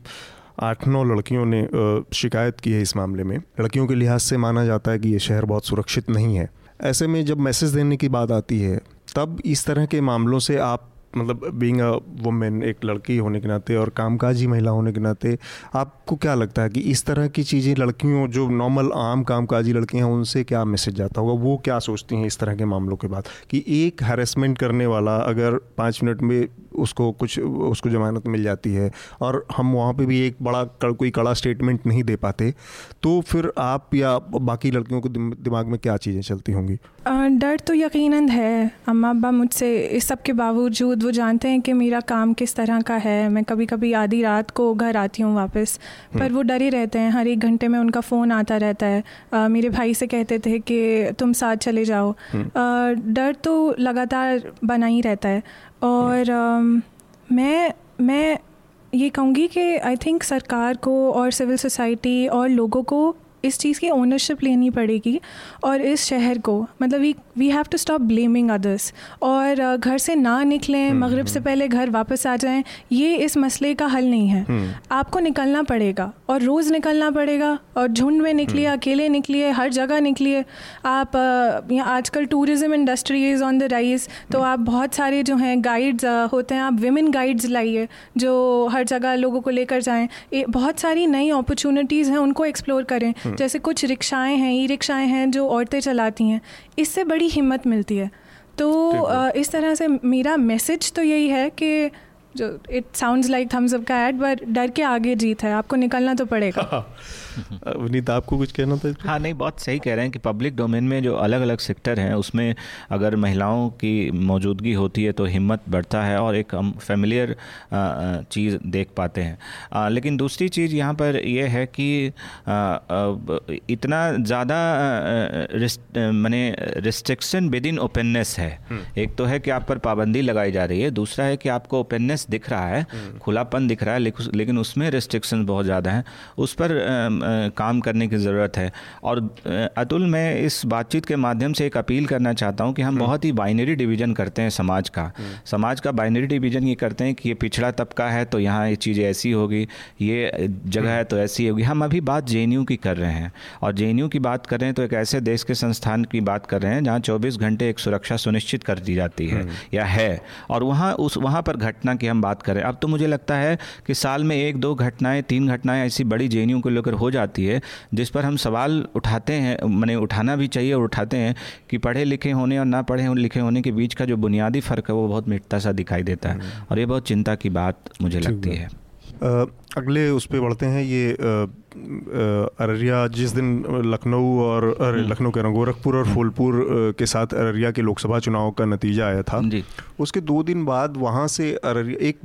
आठ नौ लड़कियों ने शिकायत की है इस मामले में। लड़कियों के लिहाज से माना जाता है कि ये शहर बहुत सुरक्षित नहीं है। ऐसे में जब मैसेज देने की बात आती है तब इस तरह के मामलों से आप मतलब बींग अ वुमेन एक लड़की होने के नाते और कामकाजी महिला होने के नाते, आपको क्या लगता है कि इस तरह की चीज़ें लड़कियों, जो नॉर्मल आम कामकाजी लड़कियाँ हैं, उनसे क्या मैसेज जाता होगा? वो क्या सोचती हैं इस तरह के मामलों के बाद? कि एक हैरेसमेंट करने वाला अगर पाँच मिनट में उसको कुछ, उसको जमानत मिल जाती है और हम वहाँ पे भी एक बड़ा कोई कड़ा स्टेटमेंट नहीं दे पाते तो फिर आप या बाकी लड़कियों को दिमाग में क्या चीज़ें चलती होंगी? डर तो यकीनन है। अम्मा अब्बा मुझसे इस सब के बावजूद वो जानते हैं कि मेरा काम किस तरह का है। मैं कभी कभी आधी रात को घर आती हूँ वापस पर हम्म। वो डरे रहते हैं। हर एक घंटे में उनका फ़ोन आता रहता है। आ, मेरे भाई से कहते थे कि तुम साथ चले जाओ। हम्म। डर तो लगातार बना ही रहता है। और आ, मैं मैं ये कहूँगी कि आई थिंक सरकार को और सिविल सोसाइटी और लोगों को इस चीज़ की ओनरशिप लेनी पड़ेगी और इस शहर को मतलब we we have to stop blaming others और घर से ना निकलें हम्म, मगरब से हम्म। पहले घर वापस आ जाएँ ये इस मसले का हल नहीं है। हम्म। आपको निकलना पड़ेगा और रोज़ निकलना पड़ेगा और झुंड में निकलिए अकेले निकलिए हर जगह निकलिए। आप यहाँ आजकल tourism industry is on the rise तो आप बहुत सारे जो हैं गाइड्स होते हैं। आप विमेन गाइड्स लाइए जो हर जगह लोगों को लेकर जाएँ। बहुत सारी नई अपॉर्चुनिटीज़ हैं उनको एक्सप्लोर करें। जैसे कुछ रिक्शाएँ हैं ई रिक्शाएँ हैं जो औरतें चलाती हैं इससे बड़ी हिम्मत मिलती है। तो इस तरह से मेरा मैसेज तो यही है कि जो it sounds like Thums Up का एड बट डर के आगे जीत है आपको निकलना तो पड़ेगा। विनीत आपको कुछ कहना था हाँ नहीं बहुत सही कह रहे हैं कि पब्लिक डोमेन में जो अलग अलग सेक्टर हैं उसमें अगर महिलाओं की मौजूदगी होती है तो हिम्मत बढ़ता है और एक हम फेमिलियर चीज़ देख पाते हैं लेकिन दूसरी चीज़ यहाँ पर यह है कि इतना ज़्यादा मैंने रिस्ट्रिक्शन विद इन ओपननेस है हम्म। एक तो है कि आप पर पाबंदी लगाई जा रही है दूसरा है कि आपको ओपननेस दिख रहा है हम्म। खुलापन दिख रहा है लेकिन उसमें रिस्ट्रिक्शन बहुत ज़्यादा हैं उस पर काम करने की ज़रूरत है और अतुल मैं इस बातचीत के माध्यम से एक अपील करना चाहता हूँ कि हम हम्म। बहुत ही बाइनरी डिवीज़न करते हैं समाज का हम्म। समाज का बाइनरी डिवीज़न ये करते हैं कि ये पिछड़ा तबका है तो यहाँ ये चीज़ें ऐसी होगी ये जगह है तो ऐसी होगी हम अभी बात जेएनयू की कर रहे हैं और जेएनयू की बात कर रहे हैं तो एक ऐसे देश के संस्थान की बात कर रहे हैं जहाँ चौबीस घंटे एक सुरक्षा सुनिश्चित कर दी जाती है हम्म। या है और वहाँ उस वहाँ पर घटना की हम बात करें अब तो मुझे लगता है कि साल में एक दो घटनाएँ तीन घटनाएँ ऐसी बड़ी जेएनयू को लेकर हो जाती है जिस पर हम सवाल उठाते हैं मैंने उठाना भी चाहिए और उठाते हैं कि पढ़े लिखे होने और ना पढ़े लिखे होने के बीच का जो बुनियादी फ़र्क है वो बहुत मिटता सा दिखाई देता है हम्म। और ये बहुत चिंता की बात मुझे लगती है अगले उस पर बढ़ते हैं ये अररिया जिस दिन लखनऊ और हम्म। लखनऊ कह रहा हूँ गोरखपुर और फूलपुर के साथ अररिया के लोकसभा चुनाव का नतीजा आया था जी। उसके दो दिन बाद वहाँ से अररिया एक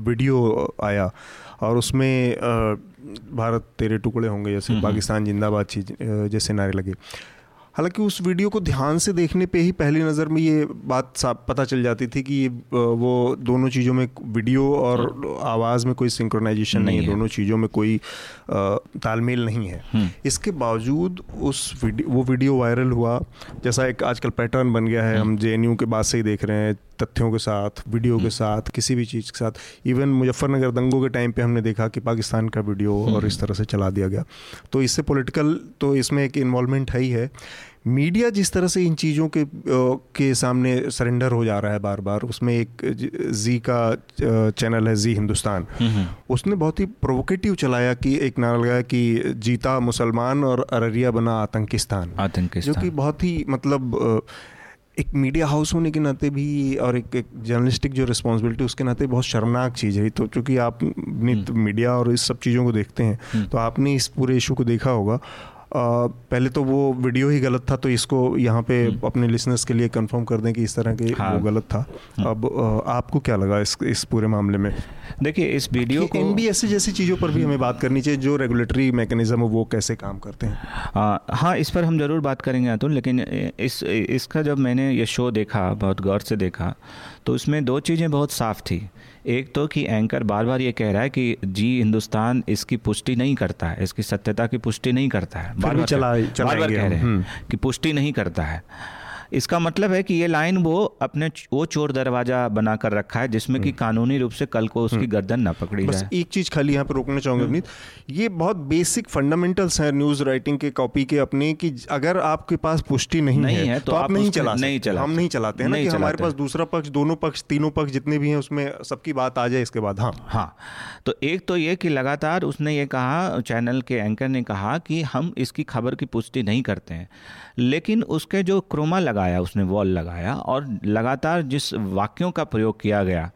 वीडियो आया और उसमें भारत तेरे टुकड़े होंगे जैसे हम्म, हम्म। पाकिस्तान जिंदाबाद चीज़ जैसे नारे लगे। हालाँकि उस वीडियो को ध्यान से देखने पे ही पहली नज़र में ये बात साफ़ पता चल जाती थी कि ये वो दोनों चीज़ों में वीडियो और आवाज़ में कोई सिंक्रोनाइजेशन नहीं, नहीं है। दोनों चीज़ों में कोई तालमेल नहीं है। हम्म। इसके बावजूद उस वीडियो वो वीडियो वायरल हुआ। जैसा एक आजकल पैटर्न बन गया है हम जेएनयू के बाद से ही देख रहे हैं तथ्यों के साथ वीडियो के हम्म। साथ किसी भी चीज़ के साथ। इवन मुजफ्फरनगर दंगों के टाइम पे हमने देखा कि पाकिस्तान का वीडियो और हम्म। इस तरह से चला दिया गया। तो इससे पॉलिटिकल तो इसमें एक इन्वॉल्वमेंट है ही है। मीडिया जिस तरह से इन चीज़ों के के सामने सरेंडर हो जा रहा है बार बार उसमें एक जी का चैनल है जी हिंदुस्तान उसने बहुत ही प्रोवोकेटिव चलाया कि एक नारा लगाया कि जीता मुसलमान और अररिया बना आतंकिस्तान। आतंकिस्तान। जो कि बहुत ही मतलब एक मीडिया हाउस होने के नाते भी और एक, एक जर्नलिस्टिक जो रिस्पॉन्सिबिलिटी उसके नाते बहुत शर्मनाक चीज़ है तो चूँकि आप मीडिया हम्म। और इस सब चीज़ों को देखते हैं हम्म। तो आपने इस पूरे इशू को देखा होगा पहले तो वो वीडियो ही गलत था तो इसको यहाँ पे हम्म। अपने लिसनर्स के लिए कंफर्म कर दें कि इस तरह के हाँ। वो गलत था हाँ। अब आपको क्या लगा इस इस पूरे मामले में देखिए इस वीडियो को एन जैसी चीज़ों पर भी हमें बात करनी चाहिए जो रेगुलेटरी मैकेनिज्म वो कैसे काम करते हैं आ, हाँ इस पर हम ज़रूर बात करेंगे अतुल लेकिन इस इसका जब मैंने ये शो देखा बहुत गौर से देखा तो उसमें दो चीज़ें बहुत साफ़ थी एक तो कि एंकर बार बार ये कह रहा है कि जी हिंदुस्तान इसकी पुष्टि नहीं करता है इसकी सत्यता की पुष्टि नहीं करता है। बार बार चला बार बार कह रहे हैं हम्म। कि पुष्टि नहीं करता है। इसका मतलब है कि ये लाइन वो अपने वो चोर दरवाज़ा बनाकर रखा है जिसमें कि हम्म। कानूनी रूप से कल को उसकी हम्म। गर्दन ना पकड़ी बस जाए। एक चीज़ खाली यहाँ पर रोकना चाहूँगा अवनीत। ये बहुत बेसिक फंडामेंटल्स हैं न्यूज़ राइटिंग के कॉपी के अपने कि अगर आपके पास पुष्टि नहीं, नहीं है, तो, तो आप नहीं चला नहीं चला हम नहीं चलाते हैं ना कि हमारे पास दूसरा पक्ष दोनों पक्ष तीनों पक्ष जितने भी हैं उसमें सबकी बात आ जाए इसके बाद हाँ। हाँ तो एक तो ये कि लगातार उसने ये कहा चैनल के एंकर ने कहा कि हम इसकी खबर की पुष्टि नहीं करते हैं लेकिन उसके जो क्रोमा लगाया, उसने वॉल लगाया और लगातार जिस वाक्यों का प्रयोग किया गया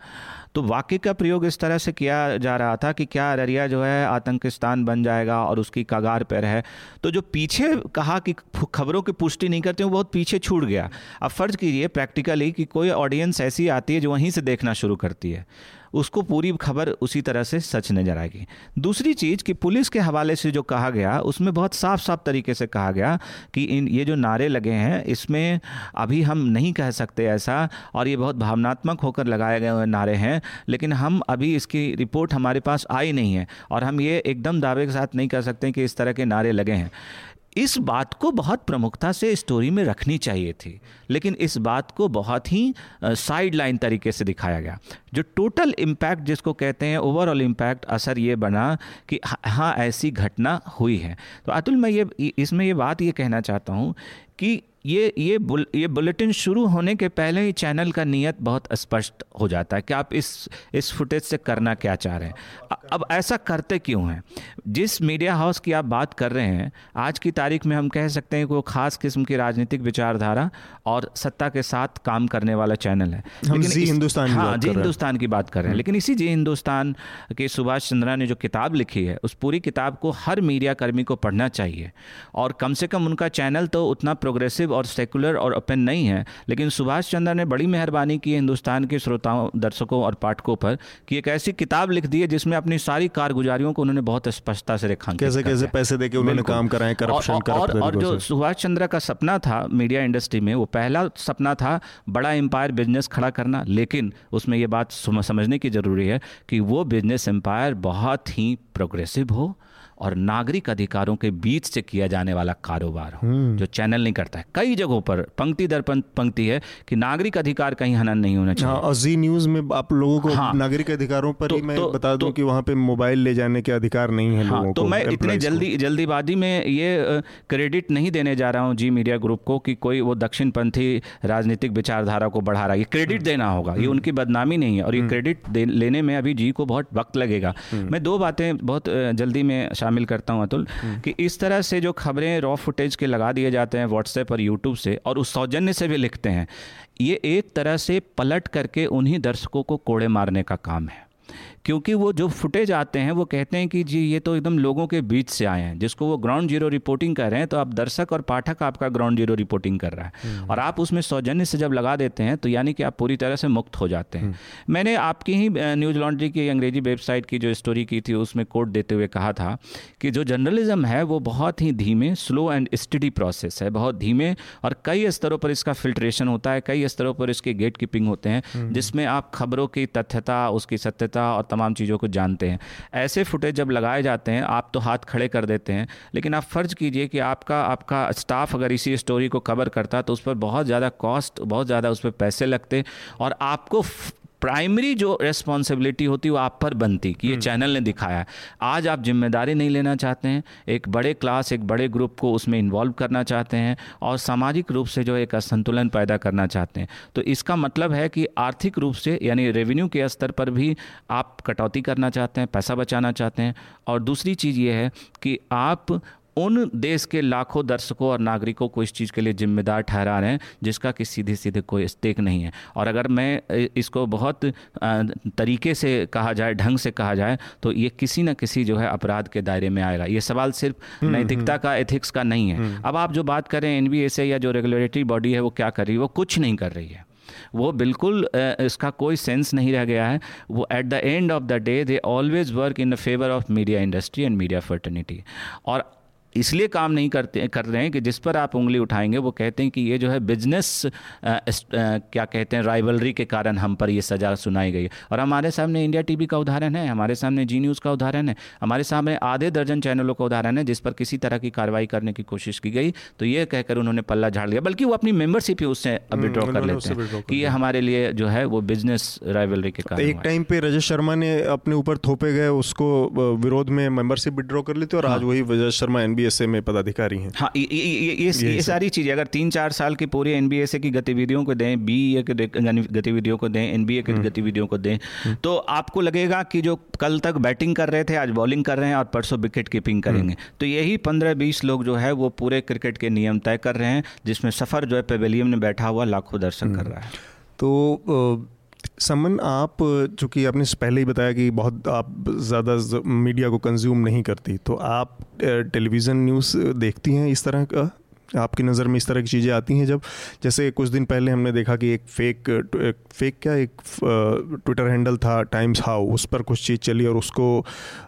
तो वाक्य का प्रयोग इस तरह से किया जा रहा था कि क्या अररिया जो है आतंकिस्तान बन जाएगा और उसकी कगार पर है। तो जो पीछे कहा कि खबरों की पुष्टि नहीं करते, वो बहुत पीछे छूट गया। अब फ़र्ज़ कीजिए प्रैक्टिकली कि कोई ऑडियंस ऐसी आती है जो वहीं से देखना शुरू करती है। उसको पूरी खबर उसी तरह से सच नज़र आएगी। दूसरी चीज़ कि पुलिस के हवाले से जो कहा गया, उसमें बहुत साफ़ साफ़ तरीके से कहा गया कि इन, ये जो नारे लगे हैं, इसमें अभी हम नहीं कह सकते ऐसा और ये बहुत भावनात्मक होकर लगाए गए हुए नारे हैं, लेकिन हम अभी इसकी रिपोर्ट हमारे पास आई नहीं है और हम ये एकदम दावे के साथ नहीं कह सकते कि इस तरह के नारे लगे हैं। इस बात को बहुत प्रमुखता से स्टोरी में रखनी चाहिए थी। लेकिन इस बात को बहुत ही साइड लाइन तरीके से दिखाया गया। जो टोटल इम्पैक्ट जिसको कहते हैं ओवरऑल इम्पैक्ट असर ये बना कि हाँ ऐसी घटना हुई है। तो अतुल, मैं ये, इसमें ये बात ये कहना चाहता हूँ कि ये ये बुल, ये बुलेटिन शुरू होने के पहले ही चैनल का नियत बहुत स्पष्ट हो जाता है कि आप इस इस फुटेज से करना क्या चाह रहे हैं। अब ऐसा करते क्यों हैं? जिस मीडिया हाउस की आप बात कर रहे हैं आज की तारीख में हम कह सकते हैं कि वो खास किस्म की राजनीतिक विचारधारा और सत्ता के साथ काम करने वाला चैनल है। हम लेकिन जी हिंदुस्तान हाँ जी हिंदुस्तान की बात कर रहे हैं। लेकिन इसी जी हिंदुस्तान के सुभाष चंद्रा ने जो किताब लिखी है उस पूरी किताब को हर मीडिया कर्मी को पढ़ना चाहिए। और कम से कम उनका चैनल तो उतना प्रोग्रेसिव और सेकुलर और ओपन नहीं है। लेकिन सुभाष चंद्र ने बड़ी मेहरबानी की हिंदुस्तान के श्रोताओं दर्शकों और पाठकों पर कि एक ऐसी किताब लिख दी है जिसमें अपनी सारी कारगुजारियों को उन्होंने बहुत स्पष्टता से रेखा कैसे कैसे पैसे देके उन्होंने काम कराए करप्शन और, और, और जो सुभाष चंद्र का सपना था मीडिया इंडस्ट्री में वो पहला सपना था बड़ा एम्पायर बिज़नेस खड़ा करना। लेकिन उसमें ये बात समझने की ज़रूरी है कि वो बिज़नेस एम्पायर बहुत ही प्रोग्रेसिव हो और नागरिक अधिकारों के बीच से किया जाने वाला कारोबार हो हम्म। जो चैनल नहीं करता है। कई जगहों पर पंक्ति दर पंक्ति है कि नागरिक अधिकार कहीं हनन नहीं होना चाहिए। हाँ, जी न्यूज़ में आप लोगों को हाँ, नागरिक अधिकारों पर तो, ही मैं तो, बता दूँ तो, कि वहाँ पे मोबाइल ले जाने के अधिकार नहीं है हाँ, लोगों तो को, मैं इतनी जल्दी जल्दीबाजी में ये क्रेडिट नहीं देने जा रहा हूँ जी मीडिया ग्रुप को कि कोई वो दक्षिण पंथी राजनीतिक विचारधारा को बढ़ा रहा है। ये क्रेडिट हम्म। देना होगा ये हम्म। उनकी बदनामी नहीं है और ये क्रेडिट लेने में अभी जी को बहुत वक्त लगेगा। मैं दो बातें बहुत जल्दी में शामिल करता हूँ अतुल हम्म। कि इस तरह से जो खबरें रॉ फुटेज के लगा दिए जाते हैं व्हाट्सएप और यूट्यूब से और उस सौजन्य से भी लिखते हैं ये एक तरह से पलट करके उन्हीं दर्शकों को कोड़े मारने का काम है क्योंकि वो जो फुटेज आते हैं वो कहते हैं कि जी ये तो एकदम लोगों के बीच से आए हैं जिसको वो ग्राउंड ज़ीरो रिपोर्टिंग कर रहे हैं तो आप दर्शक और पाठक आपका ग्राउंड ज़ीरो रिपोर्टिंग कर रहा है हम्म। और आप उसमें सौजन्य से जब लगा देते हैं तो यानी कि आप पूरी तरह से मुक्त हो जाते हैं हम्म। मैंने आपकी ही न्यूज़ लॉन्ड्री की अंग्रेज़ी वेबसाइट की जो स्टोरी की थी उसमें कोट देते हुए कहा था कि जो जर्नलिज्म है वो बहुत ही धीमे स्लो एंड स्टडी प्रोसेस है बहुत धीमे और कई स्तरों पर इसका फिल्ट्रेशन होता है कई स्तरों पर इसके गेट कीपिंग होते हैं हम्म। जिसमें आप खबरों की तथ्यता उसकी सत्यता और तमाम चीज़ों को जानते हैं। ऐसे फुटेज जब लगाए जाते हैं, आप तो हाथ खड़े कर देते हैं, लेकिन आप फ़र्ज़ कीजिए कि आपका आपका स्टाफ अगर इसी स्टोरी को कवर करता तो उस पर बहुत ज़्यादा कॉस्ट बहुत ज़्यादा उस पर पैसे लगते और आपको प्राइमरी जो रेस्पॉन्सिबिलिटी होती है वो आप पर बनती कि ये चैनल हम्म। ने दिखाया आज आप ज़िम्मेदारी नहीं लेना चाहते हैं एक बड़े क्लास एक बड़े ग्रुप को उसमें इन्वॉल्व करना चाहते हैं और सामाजिक रूप से जो एक असंतुलन पैदा करना चाहते हैं। तो इसका मतलब है कि आर्थिक रूप से यानी रेवेन्यू के स्तर पर भी आप कटौती करना चाहते हैं पैसा बचाना चाहते हैं। और दूसरी चीज़ ये है कि आप उन देश के लाखों दर्शकों और नागरिकों को इस चीज़ के लिए जिम्मेदार ठहरा रहे हैं जिसका कि सीधे सीधे कोई स्टेक नहीं है। और अगर मैं इसको बहुत तरीके से कहा जाए ढंग से कहा जाए तो ये किसी न किसी जो है अपराध के दायरे में आएगा। ये सवाल सिर्फ़ हम्म, नैतिकता। का एथिक्स का नहीं है। हम्म। अब आप जो बात करें एन से या जो रेगुलेटरी बॉडी है वो क्या कर रही है? वो कुछ नहीं कर रही है। वो बिल्कुल इसका कोई सेंस नहीं रह गया है। वो at the end of the day they always work in the favour of media industry and media fraternity और इसलिए काम नहीं करते कर रहे हैं कि जिस पर आप उंगली उठाएँगे वो कहते हैं कि ये जो है बिज़नेस क्या कहते हैं राइवलरी के कारण हम पर ये सज़ा सुनाई गई है। और हमारे सामने इंडिया टीवी का उदाहरण है हमारे सामने जी न्यूज़ का उदाहरण है हमारे सामने आधे दर्जन चैनलों का उदाहरण है जिस पर किसी तरह की कार्रवाई करने की कोशिश की गई तो ये कहकर उन्होंने पल्ला झाड़ लिया। बल्कि वो अपनी मेंबरशिप ही उससे विड्रॉ हम्म, कर लेते हैं कि ये हमारे लिए जो है वो बिज़नेस राइवलरी के कारण एक टाइम पे रजत शर्मा ने अपने ऊपर थोपे गए उसको विरोध में मेंबरशिप विड्रॉ कर लेते और हाँ। आज वही रजत शर्मा एनबीएसए में पदाधिकारी हैं। हाँ ये ये, ये, ये सारी चीज़ें अगर तीन चार साल की पूरी एनबीएसए की गतिविधियों को दें बी के गतिविधियों को दें एनबीए की हम्म। गतिविधियों को दें हम्म। तो आपको लगेगा कि जो कल तक बैटिंग कर रहे थे आज बॉलिंग कर रहे हैं और परसों विकेट कीपिंग करेंगे। तो यही पंद्रह बीस लोग जो है वो पूरे क्रिकेट के नियम तय कर रहे हैं जिसमें सफ़र जो है पेवेलियम में बैठा हुआ लाखों दर्शक कर रहा है। तो समन, आप, चूँकि आपने पहले ही बताया कि बहुत आप ज़्यादा मीडिया को कंज्यूम नहीं करती तो आप टेलीविज़न न्यूज़ देखती हैं इस तरह का? आपकी नज़र में इस तरह की चीज़ें आती हैं जब जैसे कुछ दिन पहले हमने देखा कि एक फेक एक फेक क्या एक ट्विटर हैंडल था टाइम्स हाउ उस पर कुछ चीज़ चली और उसको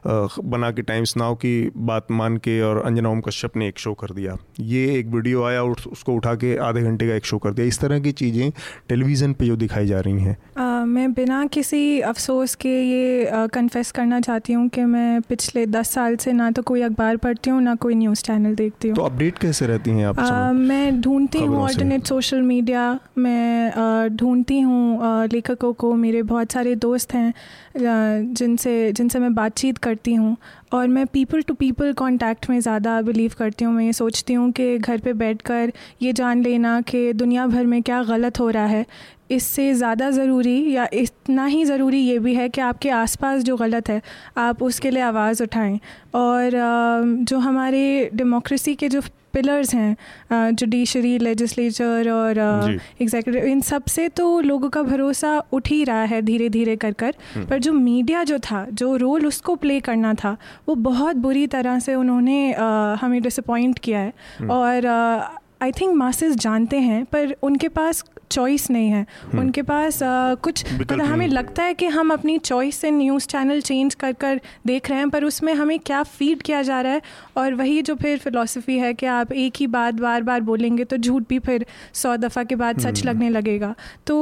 बना के टाइम्स नाउ की बात मान के और अंजना ओम कश्यप ने एक शो कर दिया। ये एक वीडियो आया और उसको उठा के आधे घंटे का एक शो कर दिया। इस तरह की चीज़ें टेलीविज़न पर जो दिखाई जा रही हैं। मैं बिना किसी अफसोस के ये कन्फेस करना चाहती हूँ कि मैं पिछले दस साल से ना तो कोई अखबार पढ़ती हूँ ना कोई न्यूज़ चैनल देखती हूँ। तो अपडेट कैसे रहती हैं आप? मैं ढूंढती हूँ ऑल्टरनेट सोशल मीडिया मैं ढूंढती हूँ लेखकों को मेरे बहुत सारे दोस्त हैं जिनसे जिनसे मैं बातचीत करती हूँ। और मैं पीपल टू पीपल कांटेक्ट में ज़्यादा बिलीव करती हूँ मैं ये सोचती हूँ कि घर पे बैठकर ये जान लेना कि दुनिया भर में क्या गलत हो रहा है। इससे ज़्यादा ज़रूरी या इतना ही ज़रूरी ये भी है कि आपके आसपास जो गलत है आप उसके लिए आवाज़ उठाएँ। और जो हमारे डेमोक्रेसी के जो पिलर्स हैं जुडिशरी लेजिस्लेचर और एग्जीक्यूटिव इन सबसे तो लोगों का भरोसा उठ ही रहा है धीरे धीरे कर कर हम्म। पर जो मीडिया जो था जो रोल उसको प्ले करना था वो बहुत बुरी तरह से उन्होंने हमें डिसअपॉइंट किया है हम्म। और आई थिंक मासेस जानते हैं पर उनके पास चॉइस नहीं है। हम्म। उनके पास आ, कुछ मतलब हमें लगता है कि हम अपनी चॉइस से न्यूज़ चैनल चेंज कर कर देख रहे हैं पर उसमें हमें क्या फ़ीड किया जा रहा है? और वही जो फिर फिलोसफी है कि आप एक ही बात बार बार बोलेंगे तो झूठ भी फिर सौ दफ़ा के बाद सच हम्म। लगने लगेगा। तो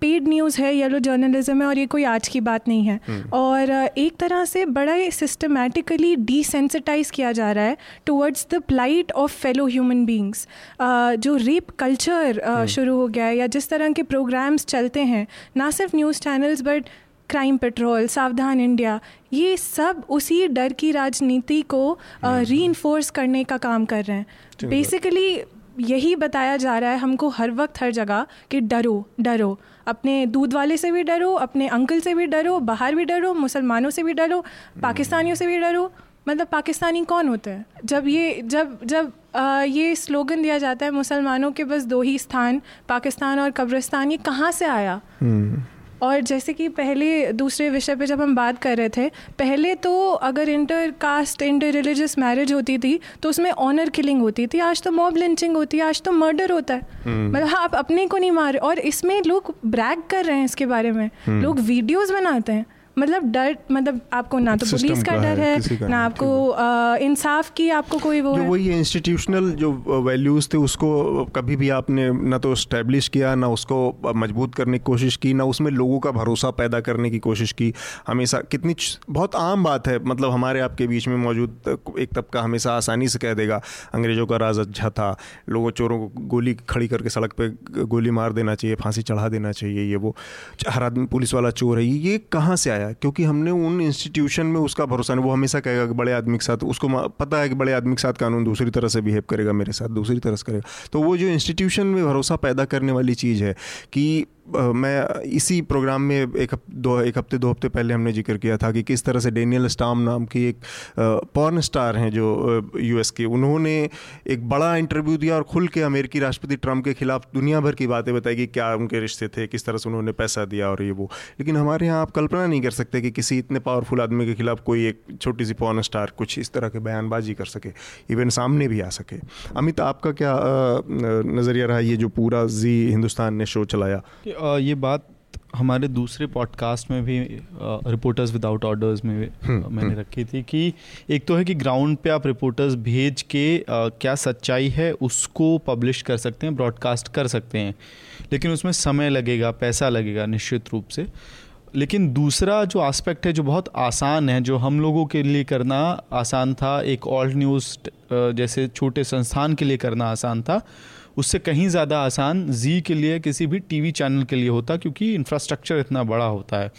पेड न्यूज़ है येलो जर्नलिज्म है और ये कोई आज की बात नहीं है। हम्म। और एक तरह से बड़ा ही सिस्टमेटिकली डिसेंसिटाइज किया जा रहा है towards the plight of fellow human beings जो रेप कल्चर शुरू हो गया है या जिस तरह के प्रोग्राम्स चलते हैं ना सिर्फ़ news channels but crime patrol Savdhaan India ये सब उसी डर की राजनीति को री uh, करने का काम कर रहे हैं। बेसिकली यही बताया जा रहा है हमको हर वक्त हर जगह कि डरो डरो। अपने दूध वाले से भी डरो अपने अंकल से भी डरो बाहर भी डरो मुसलमानों से भी डरो पाकिस्तानियों से भी डरो मतलब पाकिस्तानी कौन होते हैं जब ये जब जब आ, ये स्लोगन दिया जाता है मुसलमानों के बस दो ही स्थान पाकिस्तान और कब्रिस्तान ये कहाँ से आया हम्म। और जैसे कि पहले दूसरे विषय पे जब हम बात कर रहे थे पहले तो अगर inter caste inter religious marriage होती थी तो उसमें ऑनर किलिंग होती थी आज तो मॉब लिंचिंग होती है आज तो मर्डर होता है हम्म। मतलब हाँ आप अपने को नहीं मारे और इसमें लोग ब्रैग कर रहे हैं इसके बारे में हम्म। लोग वीडियोस बनाते हैं मतलब डर मतलब आपको ना तो पुलिस का डर है, है ना आपको इंसाफ की आपको कोई वो जो वही इंस्टीट्यूशनल जो वैल्यूज़ थे उसको कभी भी आपने ना तो इस्टेब्लिश किया ना उसको मज़बूत करने की कोशिश की ना उसमें लोगों का भरोसा पैदा करने की कोशिश की। हमेशा कितनी बहुत आम बात है मतलब हमारे आपके बीच में मौजूद एक तबका हमेशा आसानी से कह देगा अंग्रेज़ों का राज अच्छा था लोगों चोरों को गोली खड़ी करके सड़क पर गोली मार देना चाहिए फांसी चढ़ा देना चाहिए ये वो हर आदमी पुलिस वाला चोर है ये कहाँ से आया? आया, क्योंकि हमने उन इंस्टीट्यूशन में उसका भरोसा नहीं, वो हमेशा कहेगा कि बड़े आदमी के साथ, उसको पता है कि बड़े आदमी के साथ कानून दूसरी तरह से बिहेव करेगा, मेरे साथ दूसरी तरह से करेगा। तो वो जो इंस्टीट्यूशन में भरोसा पैदा करने वाली चीज़ है कि मैं इसी प्रोग्राम में एक दो, एक हफ़्ते, दो हफ़्ते पहले हमने ज़िक्र किया था कि किस तरह से डेनियल स्टाम नाम की एक पॉर्न स्टार हैं जो यूएस के। उन्होंने एक बड़ा इंटरव्यू दिया और खुल के अमेरिकी राष्ट्रपति ट्रंप के खिलाफ दुनिया भर की बातें बताई कि क्या उनके रिश्ते थे, किस तरह से उन्होंने पैसा दिया और ये वो। लेकिन हमारे यहाँ आप कल्पना नहीं कर सकते कि किसी इतने पावरफुल आदमी के खिलाफ कोई एक छोटी सी पॉर्न स्टार कुछ इस तरह के बयानबाजी कर सके इवन सामने भी आ सके। अमित, आपका क्या नज़रिया रहा ये जो पूरा जी हिंदुस्तान ने शो चलाया? ये बात हमारे दूसरे पॉडकास्ट में भी रिपोर्टर्स विदाउट ऑर्डर्स में हम्म, मैंने हम्म। रखी थी कि एक तो है कि ग्राउंड पे आप रिपोर्टर्स भेज के आ, क्या सच्चाई है उसको पब्लिश कर सकते हैं ब्रॉडकास्ट कर सकते हैं लेकिन उसमें समय लगेगा पैसा लगेगा निश्चित रूप से लेकिन दूसरा जो एस्पेक्ट है जो बहुत आसान है जो हम लोगों के लिए करना आसान था एक ऑल्ट न्यूज़ जैसे छोटे संस्थान के लिए करना आसान था उससे कहीं ज़्यादा आसान जी के लिए किसी भी टीवी चैनल के लिए होता क्योंकि इंफ्रास्ट्रक्चर इतना बड़ा होता है।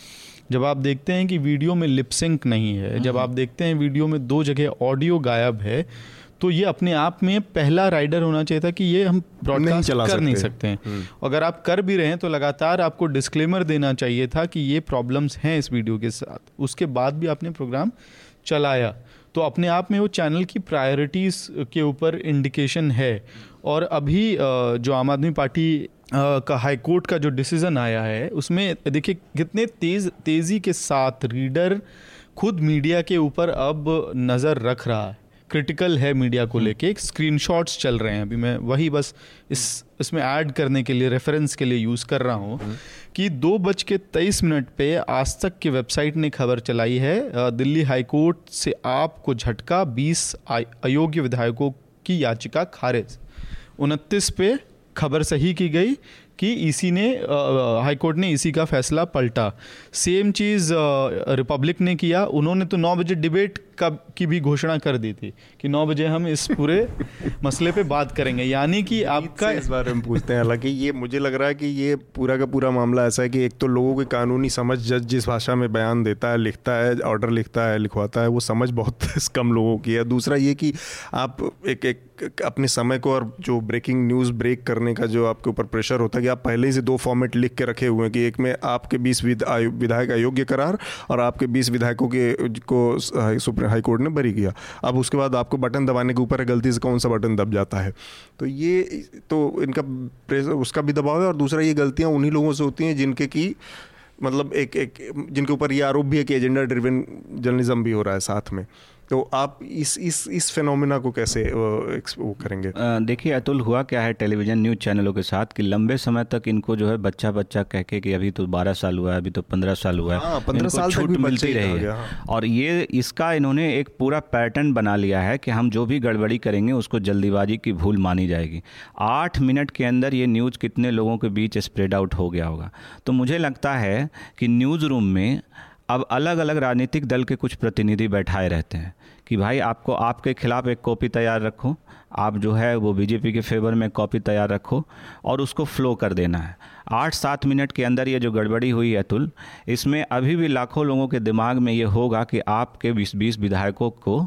जब आप देखते हैं कि वीडियो में लिपसिंक नहीं है जब आप देखते हैं वीडियो में दो जगह ऑडियो गायब है तो ये अपने आप में पहला राइडर होना चाहिए था कि ये हम ब्रॉडकास्ट कर सकते नहीं सकते। हैं। हम्म। अगर आप कर भी रहे हैं तो लगातार आपको डिस्क्लेमर देना चाहिए था कि ये प्रॉब्लम्स हैं इस वीडियो के साथ। उसके बाद भी आपने प्रोग्राम चलाया। तो अपने आप में वो चैनल की प्रायोरिटीज़ के ऊपर इंडिकेशन है। और अभी जो आम आदमी पार्टी का हाई कोर्ट का जो डिसीज़न आया है उसमें देखिए कितने तेज़ तेज़ी के साथ रीडर खुद मीडिया के ऊपर अब नज़र रख रहा है क्रिटिकल है मीडिया को हम्म। लेके एक स्क्रीनशॉट्स चल रहे हैं अभी मैं वही बस इस इसमें ऐड करने के लिए रेफरेंस के लिए यूज़ कर रहा हूँ हम्म। कि दो बज के तेईस मिनट पे आज तक की वेबसाइट ने खबर चलाई है दिल्ली हाईकोर्ट से आपको झटका 20 अयोग्य विधायकों की याचिका खारिज उनतीस पे खबर सही की गई कि ईसी ने हाई कोर्ट ने ईसी का फैसला पलटा। सेम चीज़ रिपब्लिक ने किया। उन्होंने तो नौ बजे डिबेट का की भी घोषणा कर दी थी कि नौ बजे हम इस पूरे मसले पे बात करेंगे। यानी कि आपका इस बारे में पूछते हैं। हालाँकि ये मुझे लग रहा है कि ये पूरा का पूरा मामला ऐसा है कि एक तो लोगों की कानूनी समझ जज जिस भाषा में बयान देता है लिखता है ऑर्डर लिखता है लिखवाता है वो समझ बहुत कम लोगों की है। दूसरा ये कि आप एक एक अपने समय को और जो ब्रेकिंग न्यूज़ ब्रेक करने का जो आपके ऊपर प्रेशर होता है कि आप पहले ही से दो फॉर्मेट लिख के रखे हुए हैं कि एक में आपके बीस विधायक अयोग्य करार और आपके बीस विधायकों के, को सुप्रीम हाई कोर्ट ने बरी किया। अब उसके बाद आपको बटन दबाने के ऊपर है, गलती से कौन सा बटन दब जाता है? तो ये तो इनका प्रेशर उसका भी दबाव है और दूसरा ये गलतियाँ उन्हीं लोगों से होती हैं जिनके की मतलब एक एक जिनके ऊपर ये आरोप भी है कि एजेंडा ड्रिवन जर्नलिज्म भी हो रहा है साथ में। तो आप इस इस इस फेनोमिना को कैसे वो करेंगे? देखिए अतुल हुआ क्या है टेलीविज़न न्यूज़ चैनलों के साथ कि लंबे समय तक इनको जो है बच्चा बच्चा कह के कि अभी तो 12 साल हुआ है अभी तो 15 साल हुआ है हाँ, पंद्रह साल छूट मिलती रही है। हाँ। और ये इसका इन्होंने एक पूरा पैटर्न बना लिया है कि हम जो भी गड़बड़ी करेंगे उसको जल्दीबाजी की भूल मानी जाएगी। आठ मिनट के अंदर ये न्यूज़ कितने लोगों के बीच स्प्रेड आउट हो गया होगा। तो मुझे लगता है कि न्यूज़ रूम में अब अलग अलग राजनीतिक दल के कुछ प्रतिनिधि बैठाए रहते हैं कि भाई आपको, आपके खिलाफ एक कॉपी तैयार रखो, आप जो है वो बीजेपी के फेवर में कॉपी तैयार रखो और उसको फ्लो कर देना है। आठ सात मिनट के अंदर ये जो गड़बड़ी हुई है अतुल, इसमें अभी भी लाखों लोगों के दिमाग में ये होगा कि आपके बीस बीस विधायकों को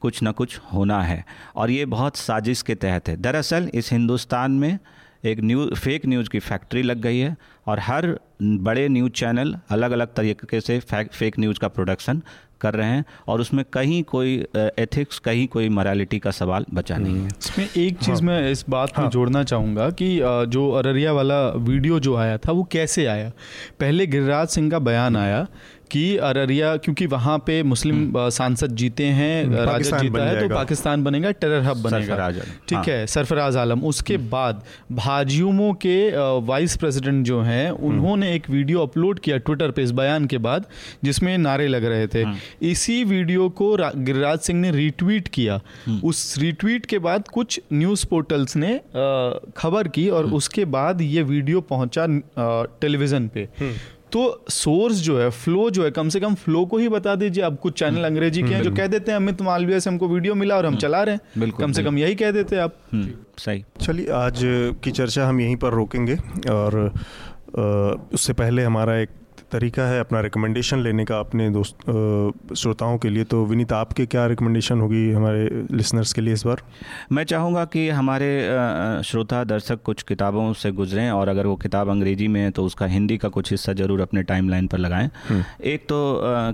कुछ ना कुछ होना है और ये बहुत साजिश के तहत है। दरअसल इस हिंदुस्तान में एक न्यूज़ फेक न्यूज़ की फैक्ट्री लग गई है और हर बड़े न्यूज़ चैनल अलग अलग तरीके से फेक न्यूज़ का प्रोडक्शन कर रहे हैं और उसमें कहीं कोई एथिक्स कहीं कोई मॉरालिटी का सवाल बचा नहीं है। इसमें एक चीज़ हाँ, मैं इस बात हाँ, में जोड़ना चाहूँगा कि जो अररिया वाला वीडियो जो आया था वो कैसे आया? पहले गिरिराज सिंह का बयान आया कि अररिया क्योंकि वहाँ पे मुस्लिम हम्म। सांसद जीते हैं हम्म, राजद जीता है तो पाकिस्तान बनेगा टेरर हब बनेगा। ठीक हाँ। है सरफराज आलम। उसके हम्म। बाद भाजयुमो के वाइस प्रेसिडेंट जो हैं उन्होंने एक वीडियो अपलोड किया ट्विटर पे इस बयान के बाद जिसमें नारे लग रहे थे। इसी वीडियो को गिरिराज सिंह ने रीट्वीट किया। उस रीट्वीट के बाद कुछ न्यूज़ पोर्टल्स ने खबर की और उसके बाद ये वीडियो पहुँचा टेलीविज़न पे। तो सोर्स जो है फ्लो जो है कम से कम फ्लो को ही बता दीजिए। आप कुछ चैनल हम्म। अंग्रेज़ी के हैं जो कह देते हैं अमित मालवीय से हमको वीडियो मिला और हम हम्म। चला रहे हैं। कम से कम यही कह देते हैं आप। हम्म, सही। चलिए आज की चर्चा हम यहीं पर रोकेंगे और उससे पहले हमारा एक तरीका है अपना रिकमेंडेशन लेने का अपने दोस्त श्रोताओं के लिए? तो विनीत आपके क्या रिकमेंडेशन होगी हमारे लिसनर्स के लिए इस बार? मैं चाहूँगा कि हमारे श्रोता दर्शक कुछ किताबों से गुजरें और अगर वो किताब अंग्रेज़ी में है तो उसका हिंदी का कुछ हिस्सा ज़रूर अपने टाइम पर लगाएँ। हम्म। एक तो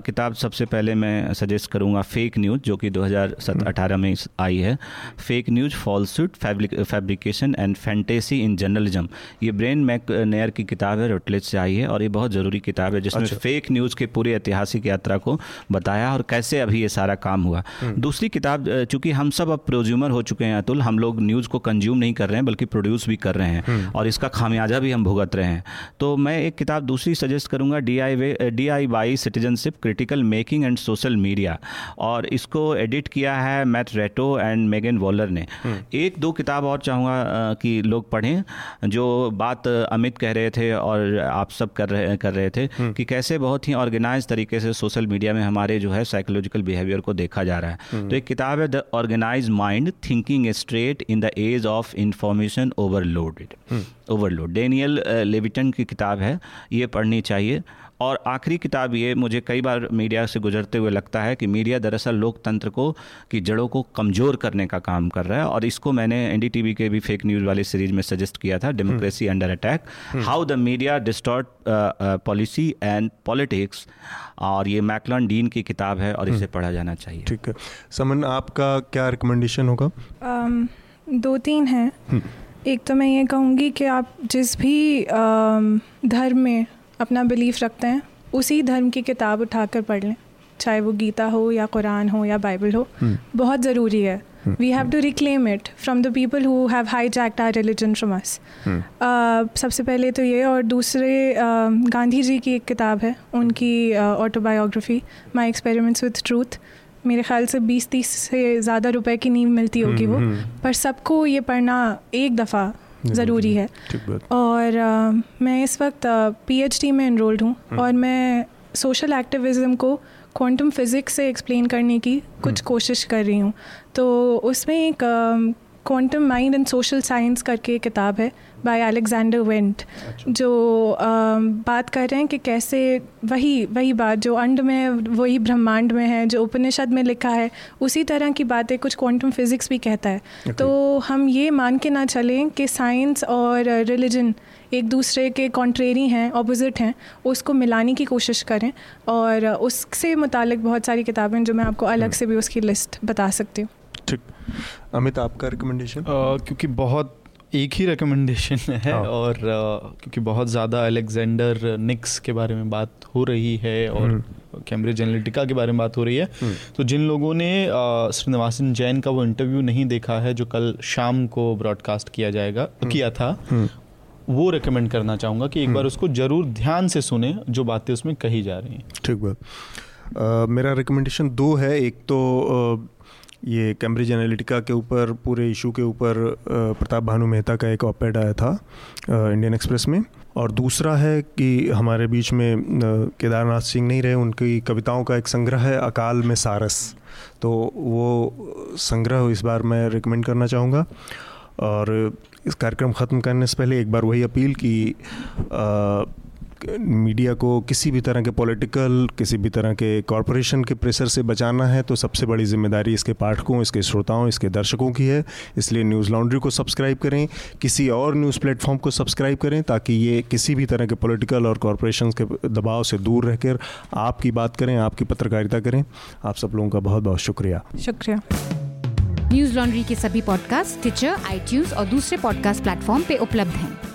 किताब सबसे पहले मैं सजेस्ट करूँगा फेक न्यूज़ जो कि दो हज़ार में आई है। Fake news falsehood fabrication and fantasy in journalism ये ब्रेन मैक नेयर की किताब है रोटलेज से आई है और ये बहुत ज़रूरी किताब किताब है जिसमें अच्छा। फेक न्यूज़ के पूरे ऐतिहासिक यात्रा को बताया और कैसे अभी ये सारा काम हुआ हम्म। दूसरी किताब चूँकि हम सब अब प्रोज्यूमर हो चुके हैं अतुल हम लोग न्यूज़ को कंज्यूम नहीं कर रहे हैं बल्कि प्रोड्यूस भी कर रहे हैं हम्म। और इसका खामियाजा भी हम भुगत रहे हैं तो मैं एक किताब दूसरी सजेस्ट करूँगा D I D I Y citizenship critical making and social media और इसको एडिट किया है Matt Ratto and Megan Boler ने हम्म। एक दो किताब और चाहूँगा कि लोग पढ़ें जो बात अमित कह रहे थे और आप सब कर रहे कर रहे थे। कि कैसे बहुत ही ऑर्गेनाइज तरीके से सोशल मीडिया में हमारे जो है साइकोलॉजिकल बिहेवियर को देखा जा रहा है। हम्म। तो एक किताब है the organize mind thinking straight in the age of information overloaded overload Daniel Levitin की किताब है ये पढ़नी चाहिए। और आखिरी किताब ये मुझे कई बार मीडिया से गुजरते हुए लगता है कि मीडिया दरअसल लोकतंत्र को की जड़ों को कमज़ोर करने का काम कर रहा है और इसको मैंने एनडीटीवी के भी फेक न्यूज़ वाली सीरीज़ में सजेस्ट किया था democracy under attack how the media distort policy and politics और ये मैकलॉन डीन की किताब है और इसे। पढ़ा जाना चाहिए ठीक है समन आपका क्या रिकमेंडेशन होगा um, दो तीन हैं हम्म। एक तो मैं ये कहूँगी कि आप जिस भी धर्म में अपना बिलीफ रखते हैं उसी धर्म की किताब उठाकर पढ़ लें। चाहे वो गीता हो या कुरान हो या बाइबल हो hmm. बहुत ज़रूरी है। We have to reclaim it from the people who have hijacked our religion from us सबसे पहले तो ये और दूसरे uh, गांधी जी की एक किताब है उनकी autobiography my experiments with truth मेरे ख्याल से बीस तीस से ज़्यादा रुपए की नींव मिलती होगी वो पर सबको ये पढ़ना एक दफ़ा ज़रूरी है। और आ, मैं इस वक्त पीएचडी में इनरोल्ड हूँ हम्म। और मैं सोशल एक्टिविज़म को क्वांटम फिज़िक्स से एक्सप्लेन करने की कुछ हम्म। कोशिश कर रही हूँ। तो उसमें एक quantum mind and social science करके किताब है। बाय अलेक्जेंडर वेंट जो आ, बात कर रहे हैं कि कैसे वही वही बात जो अंड में वही ब्रह्मांड में है जो उपनिषद में लिखा है उसी तरह की बातें कुछ क्वांटम फिज़िक्स भी कहता है। Okay. तो हम ये मान के ना चलें कि साइंस और रिलीजन एक दूसरे के कॉन्ट्रेरी हैं अपोजिट हैं उसको मिलाने की कोशिश करें और उससे मुतालिक बहुत सारी किताबें जो मैं आपको अलग hmm. से भी उसकी लिस्ट बता सकती हूँ। ठीक। अमित आपका रिकमेंडेशन क्योंकि बहुत एक ही रिकमेंडेशन है हाँ। और क्योंकि बहुत ज़्यादा अलेक्जेंडर निक्स के बारे में बात हो रही है और कैम्ब्रिज हम्म। एनालिटिका के बारे में बात हो रही है हम्म। तो जिन लोगों ने श्रीनिवासन जैन का वो इंटरव्यू नहीं देखा है जो कल शाम को ब्रॉडकास्ट किया जाएगा हम्म। किया था वो रिकमेंड करना चाहूँगा कि एक बार उसको ज़रूर ध्यान से सुने जो बातें उसमें कही जा रही हैं ठीक बात मेरा रिकमेंडेशन दो है एक तो ये कैम्ब्रिज एनालिटिका के ऊपर, पूरे इशू के ऊपर प्रताप भानु मेहता का एक ऑपेड आया था इंडियन एक्सप्रेस में। और दूसरा है कि हमारे बीच में केदारनाथ सिंह नहीं रहे, उनकी कविताओं का एक संग्रह है, अकाल में सारस। तो वो संग्रह इस बार मैं रिकमेंड करना चाहूँगा। और इस कार्यक्रम ख़त्म करने से पहले एक बार वही अपील की मीडिया को किसी भी तरह के पॉलिटिकल, किसी भी तरह के कॉरपोरेशन के प्रेशर से बचाना है तो सबसे बड़ी ज़िम्मेदारी इसके पाठकों, इसके श्रोताओं, इसके दर्शकों की है। इसलिए न्यूज़ लॉन्ड्री को सब्सक्राइब करें, किसी और न्यूज़ प्लेटफॉर्म को सब्सक्राइब करें, ताकि ये किसी भी तरह के पॉलिटिकल और कॉरपोरेशन के दबाव से दूर रहकर आपकी बात करें, आपकी पत्रकारिता करें। आप सब लोगों का बहुत बहुत शुक्रिया। शुक्रिया। न्यूज़ लॉन्ड्री के सभी पॉडकास्ट ट्विटर आई और दूसरे पॉडकास्ट प्लेटफॉर्म पे उपलब्ध हैं।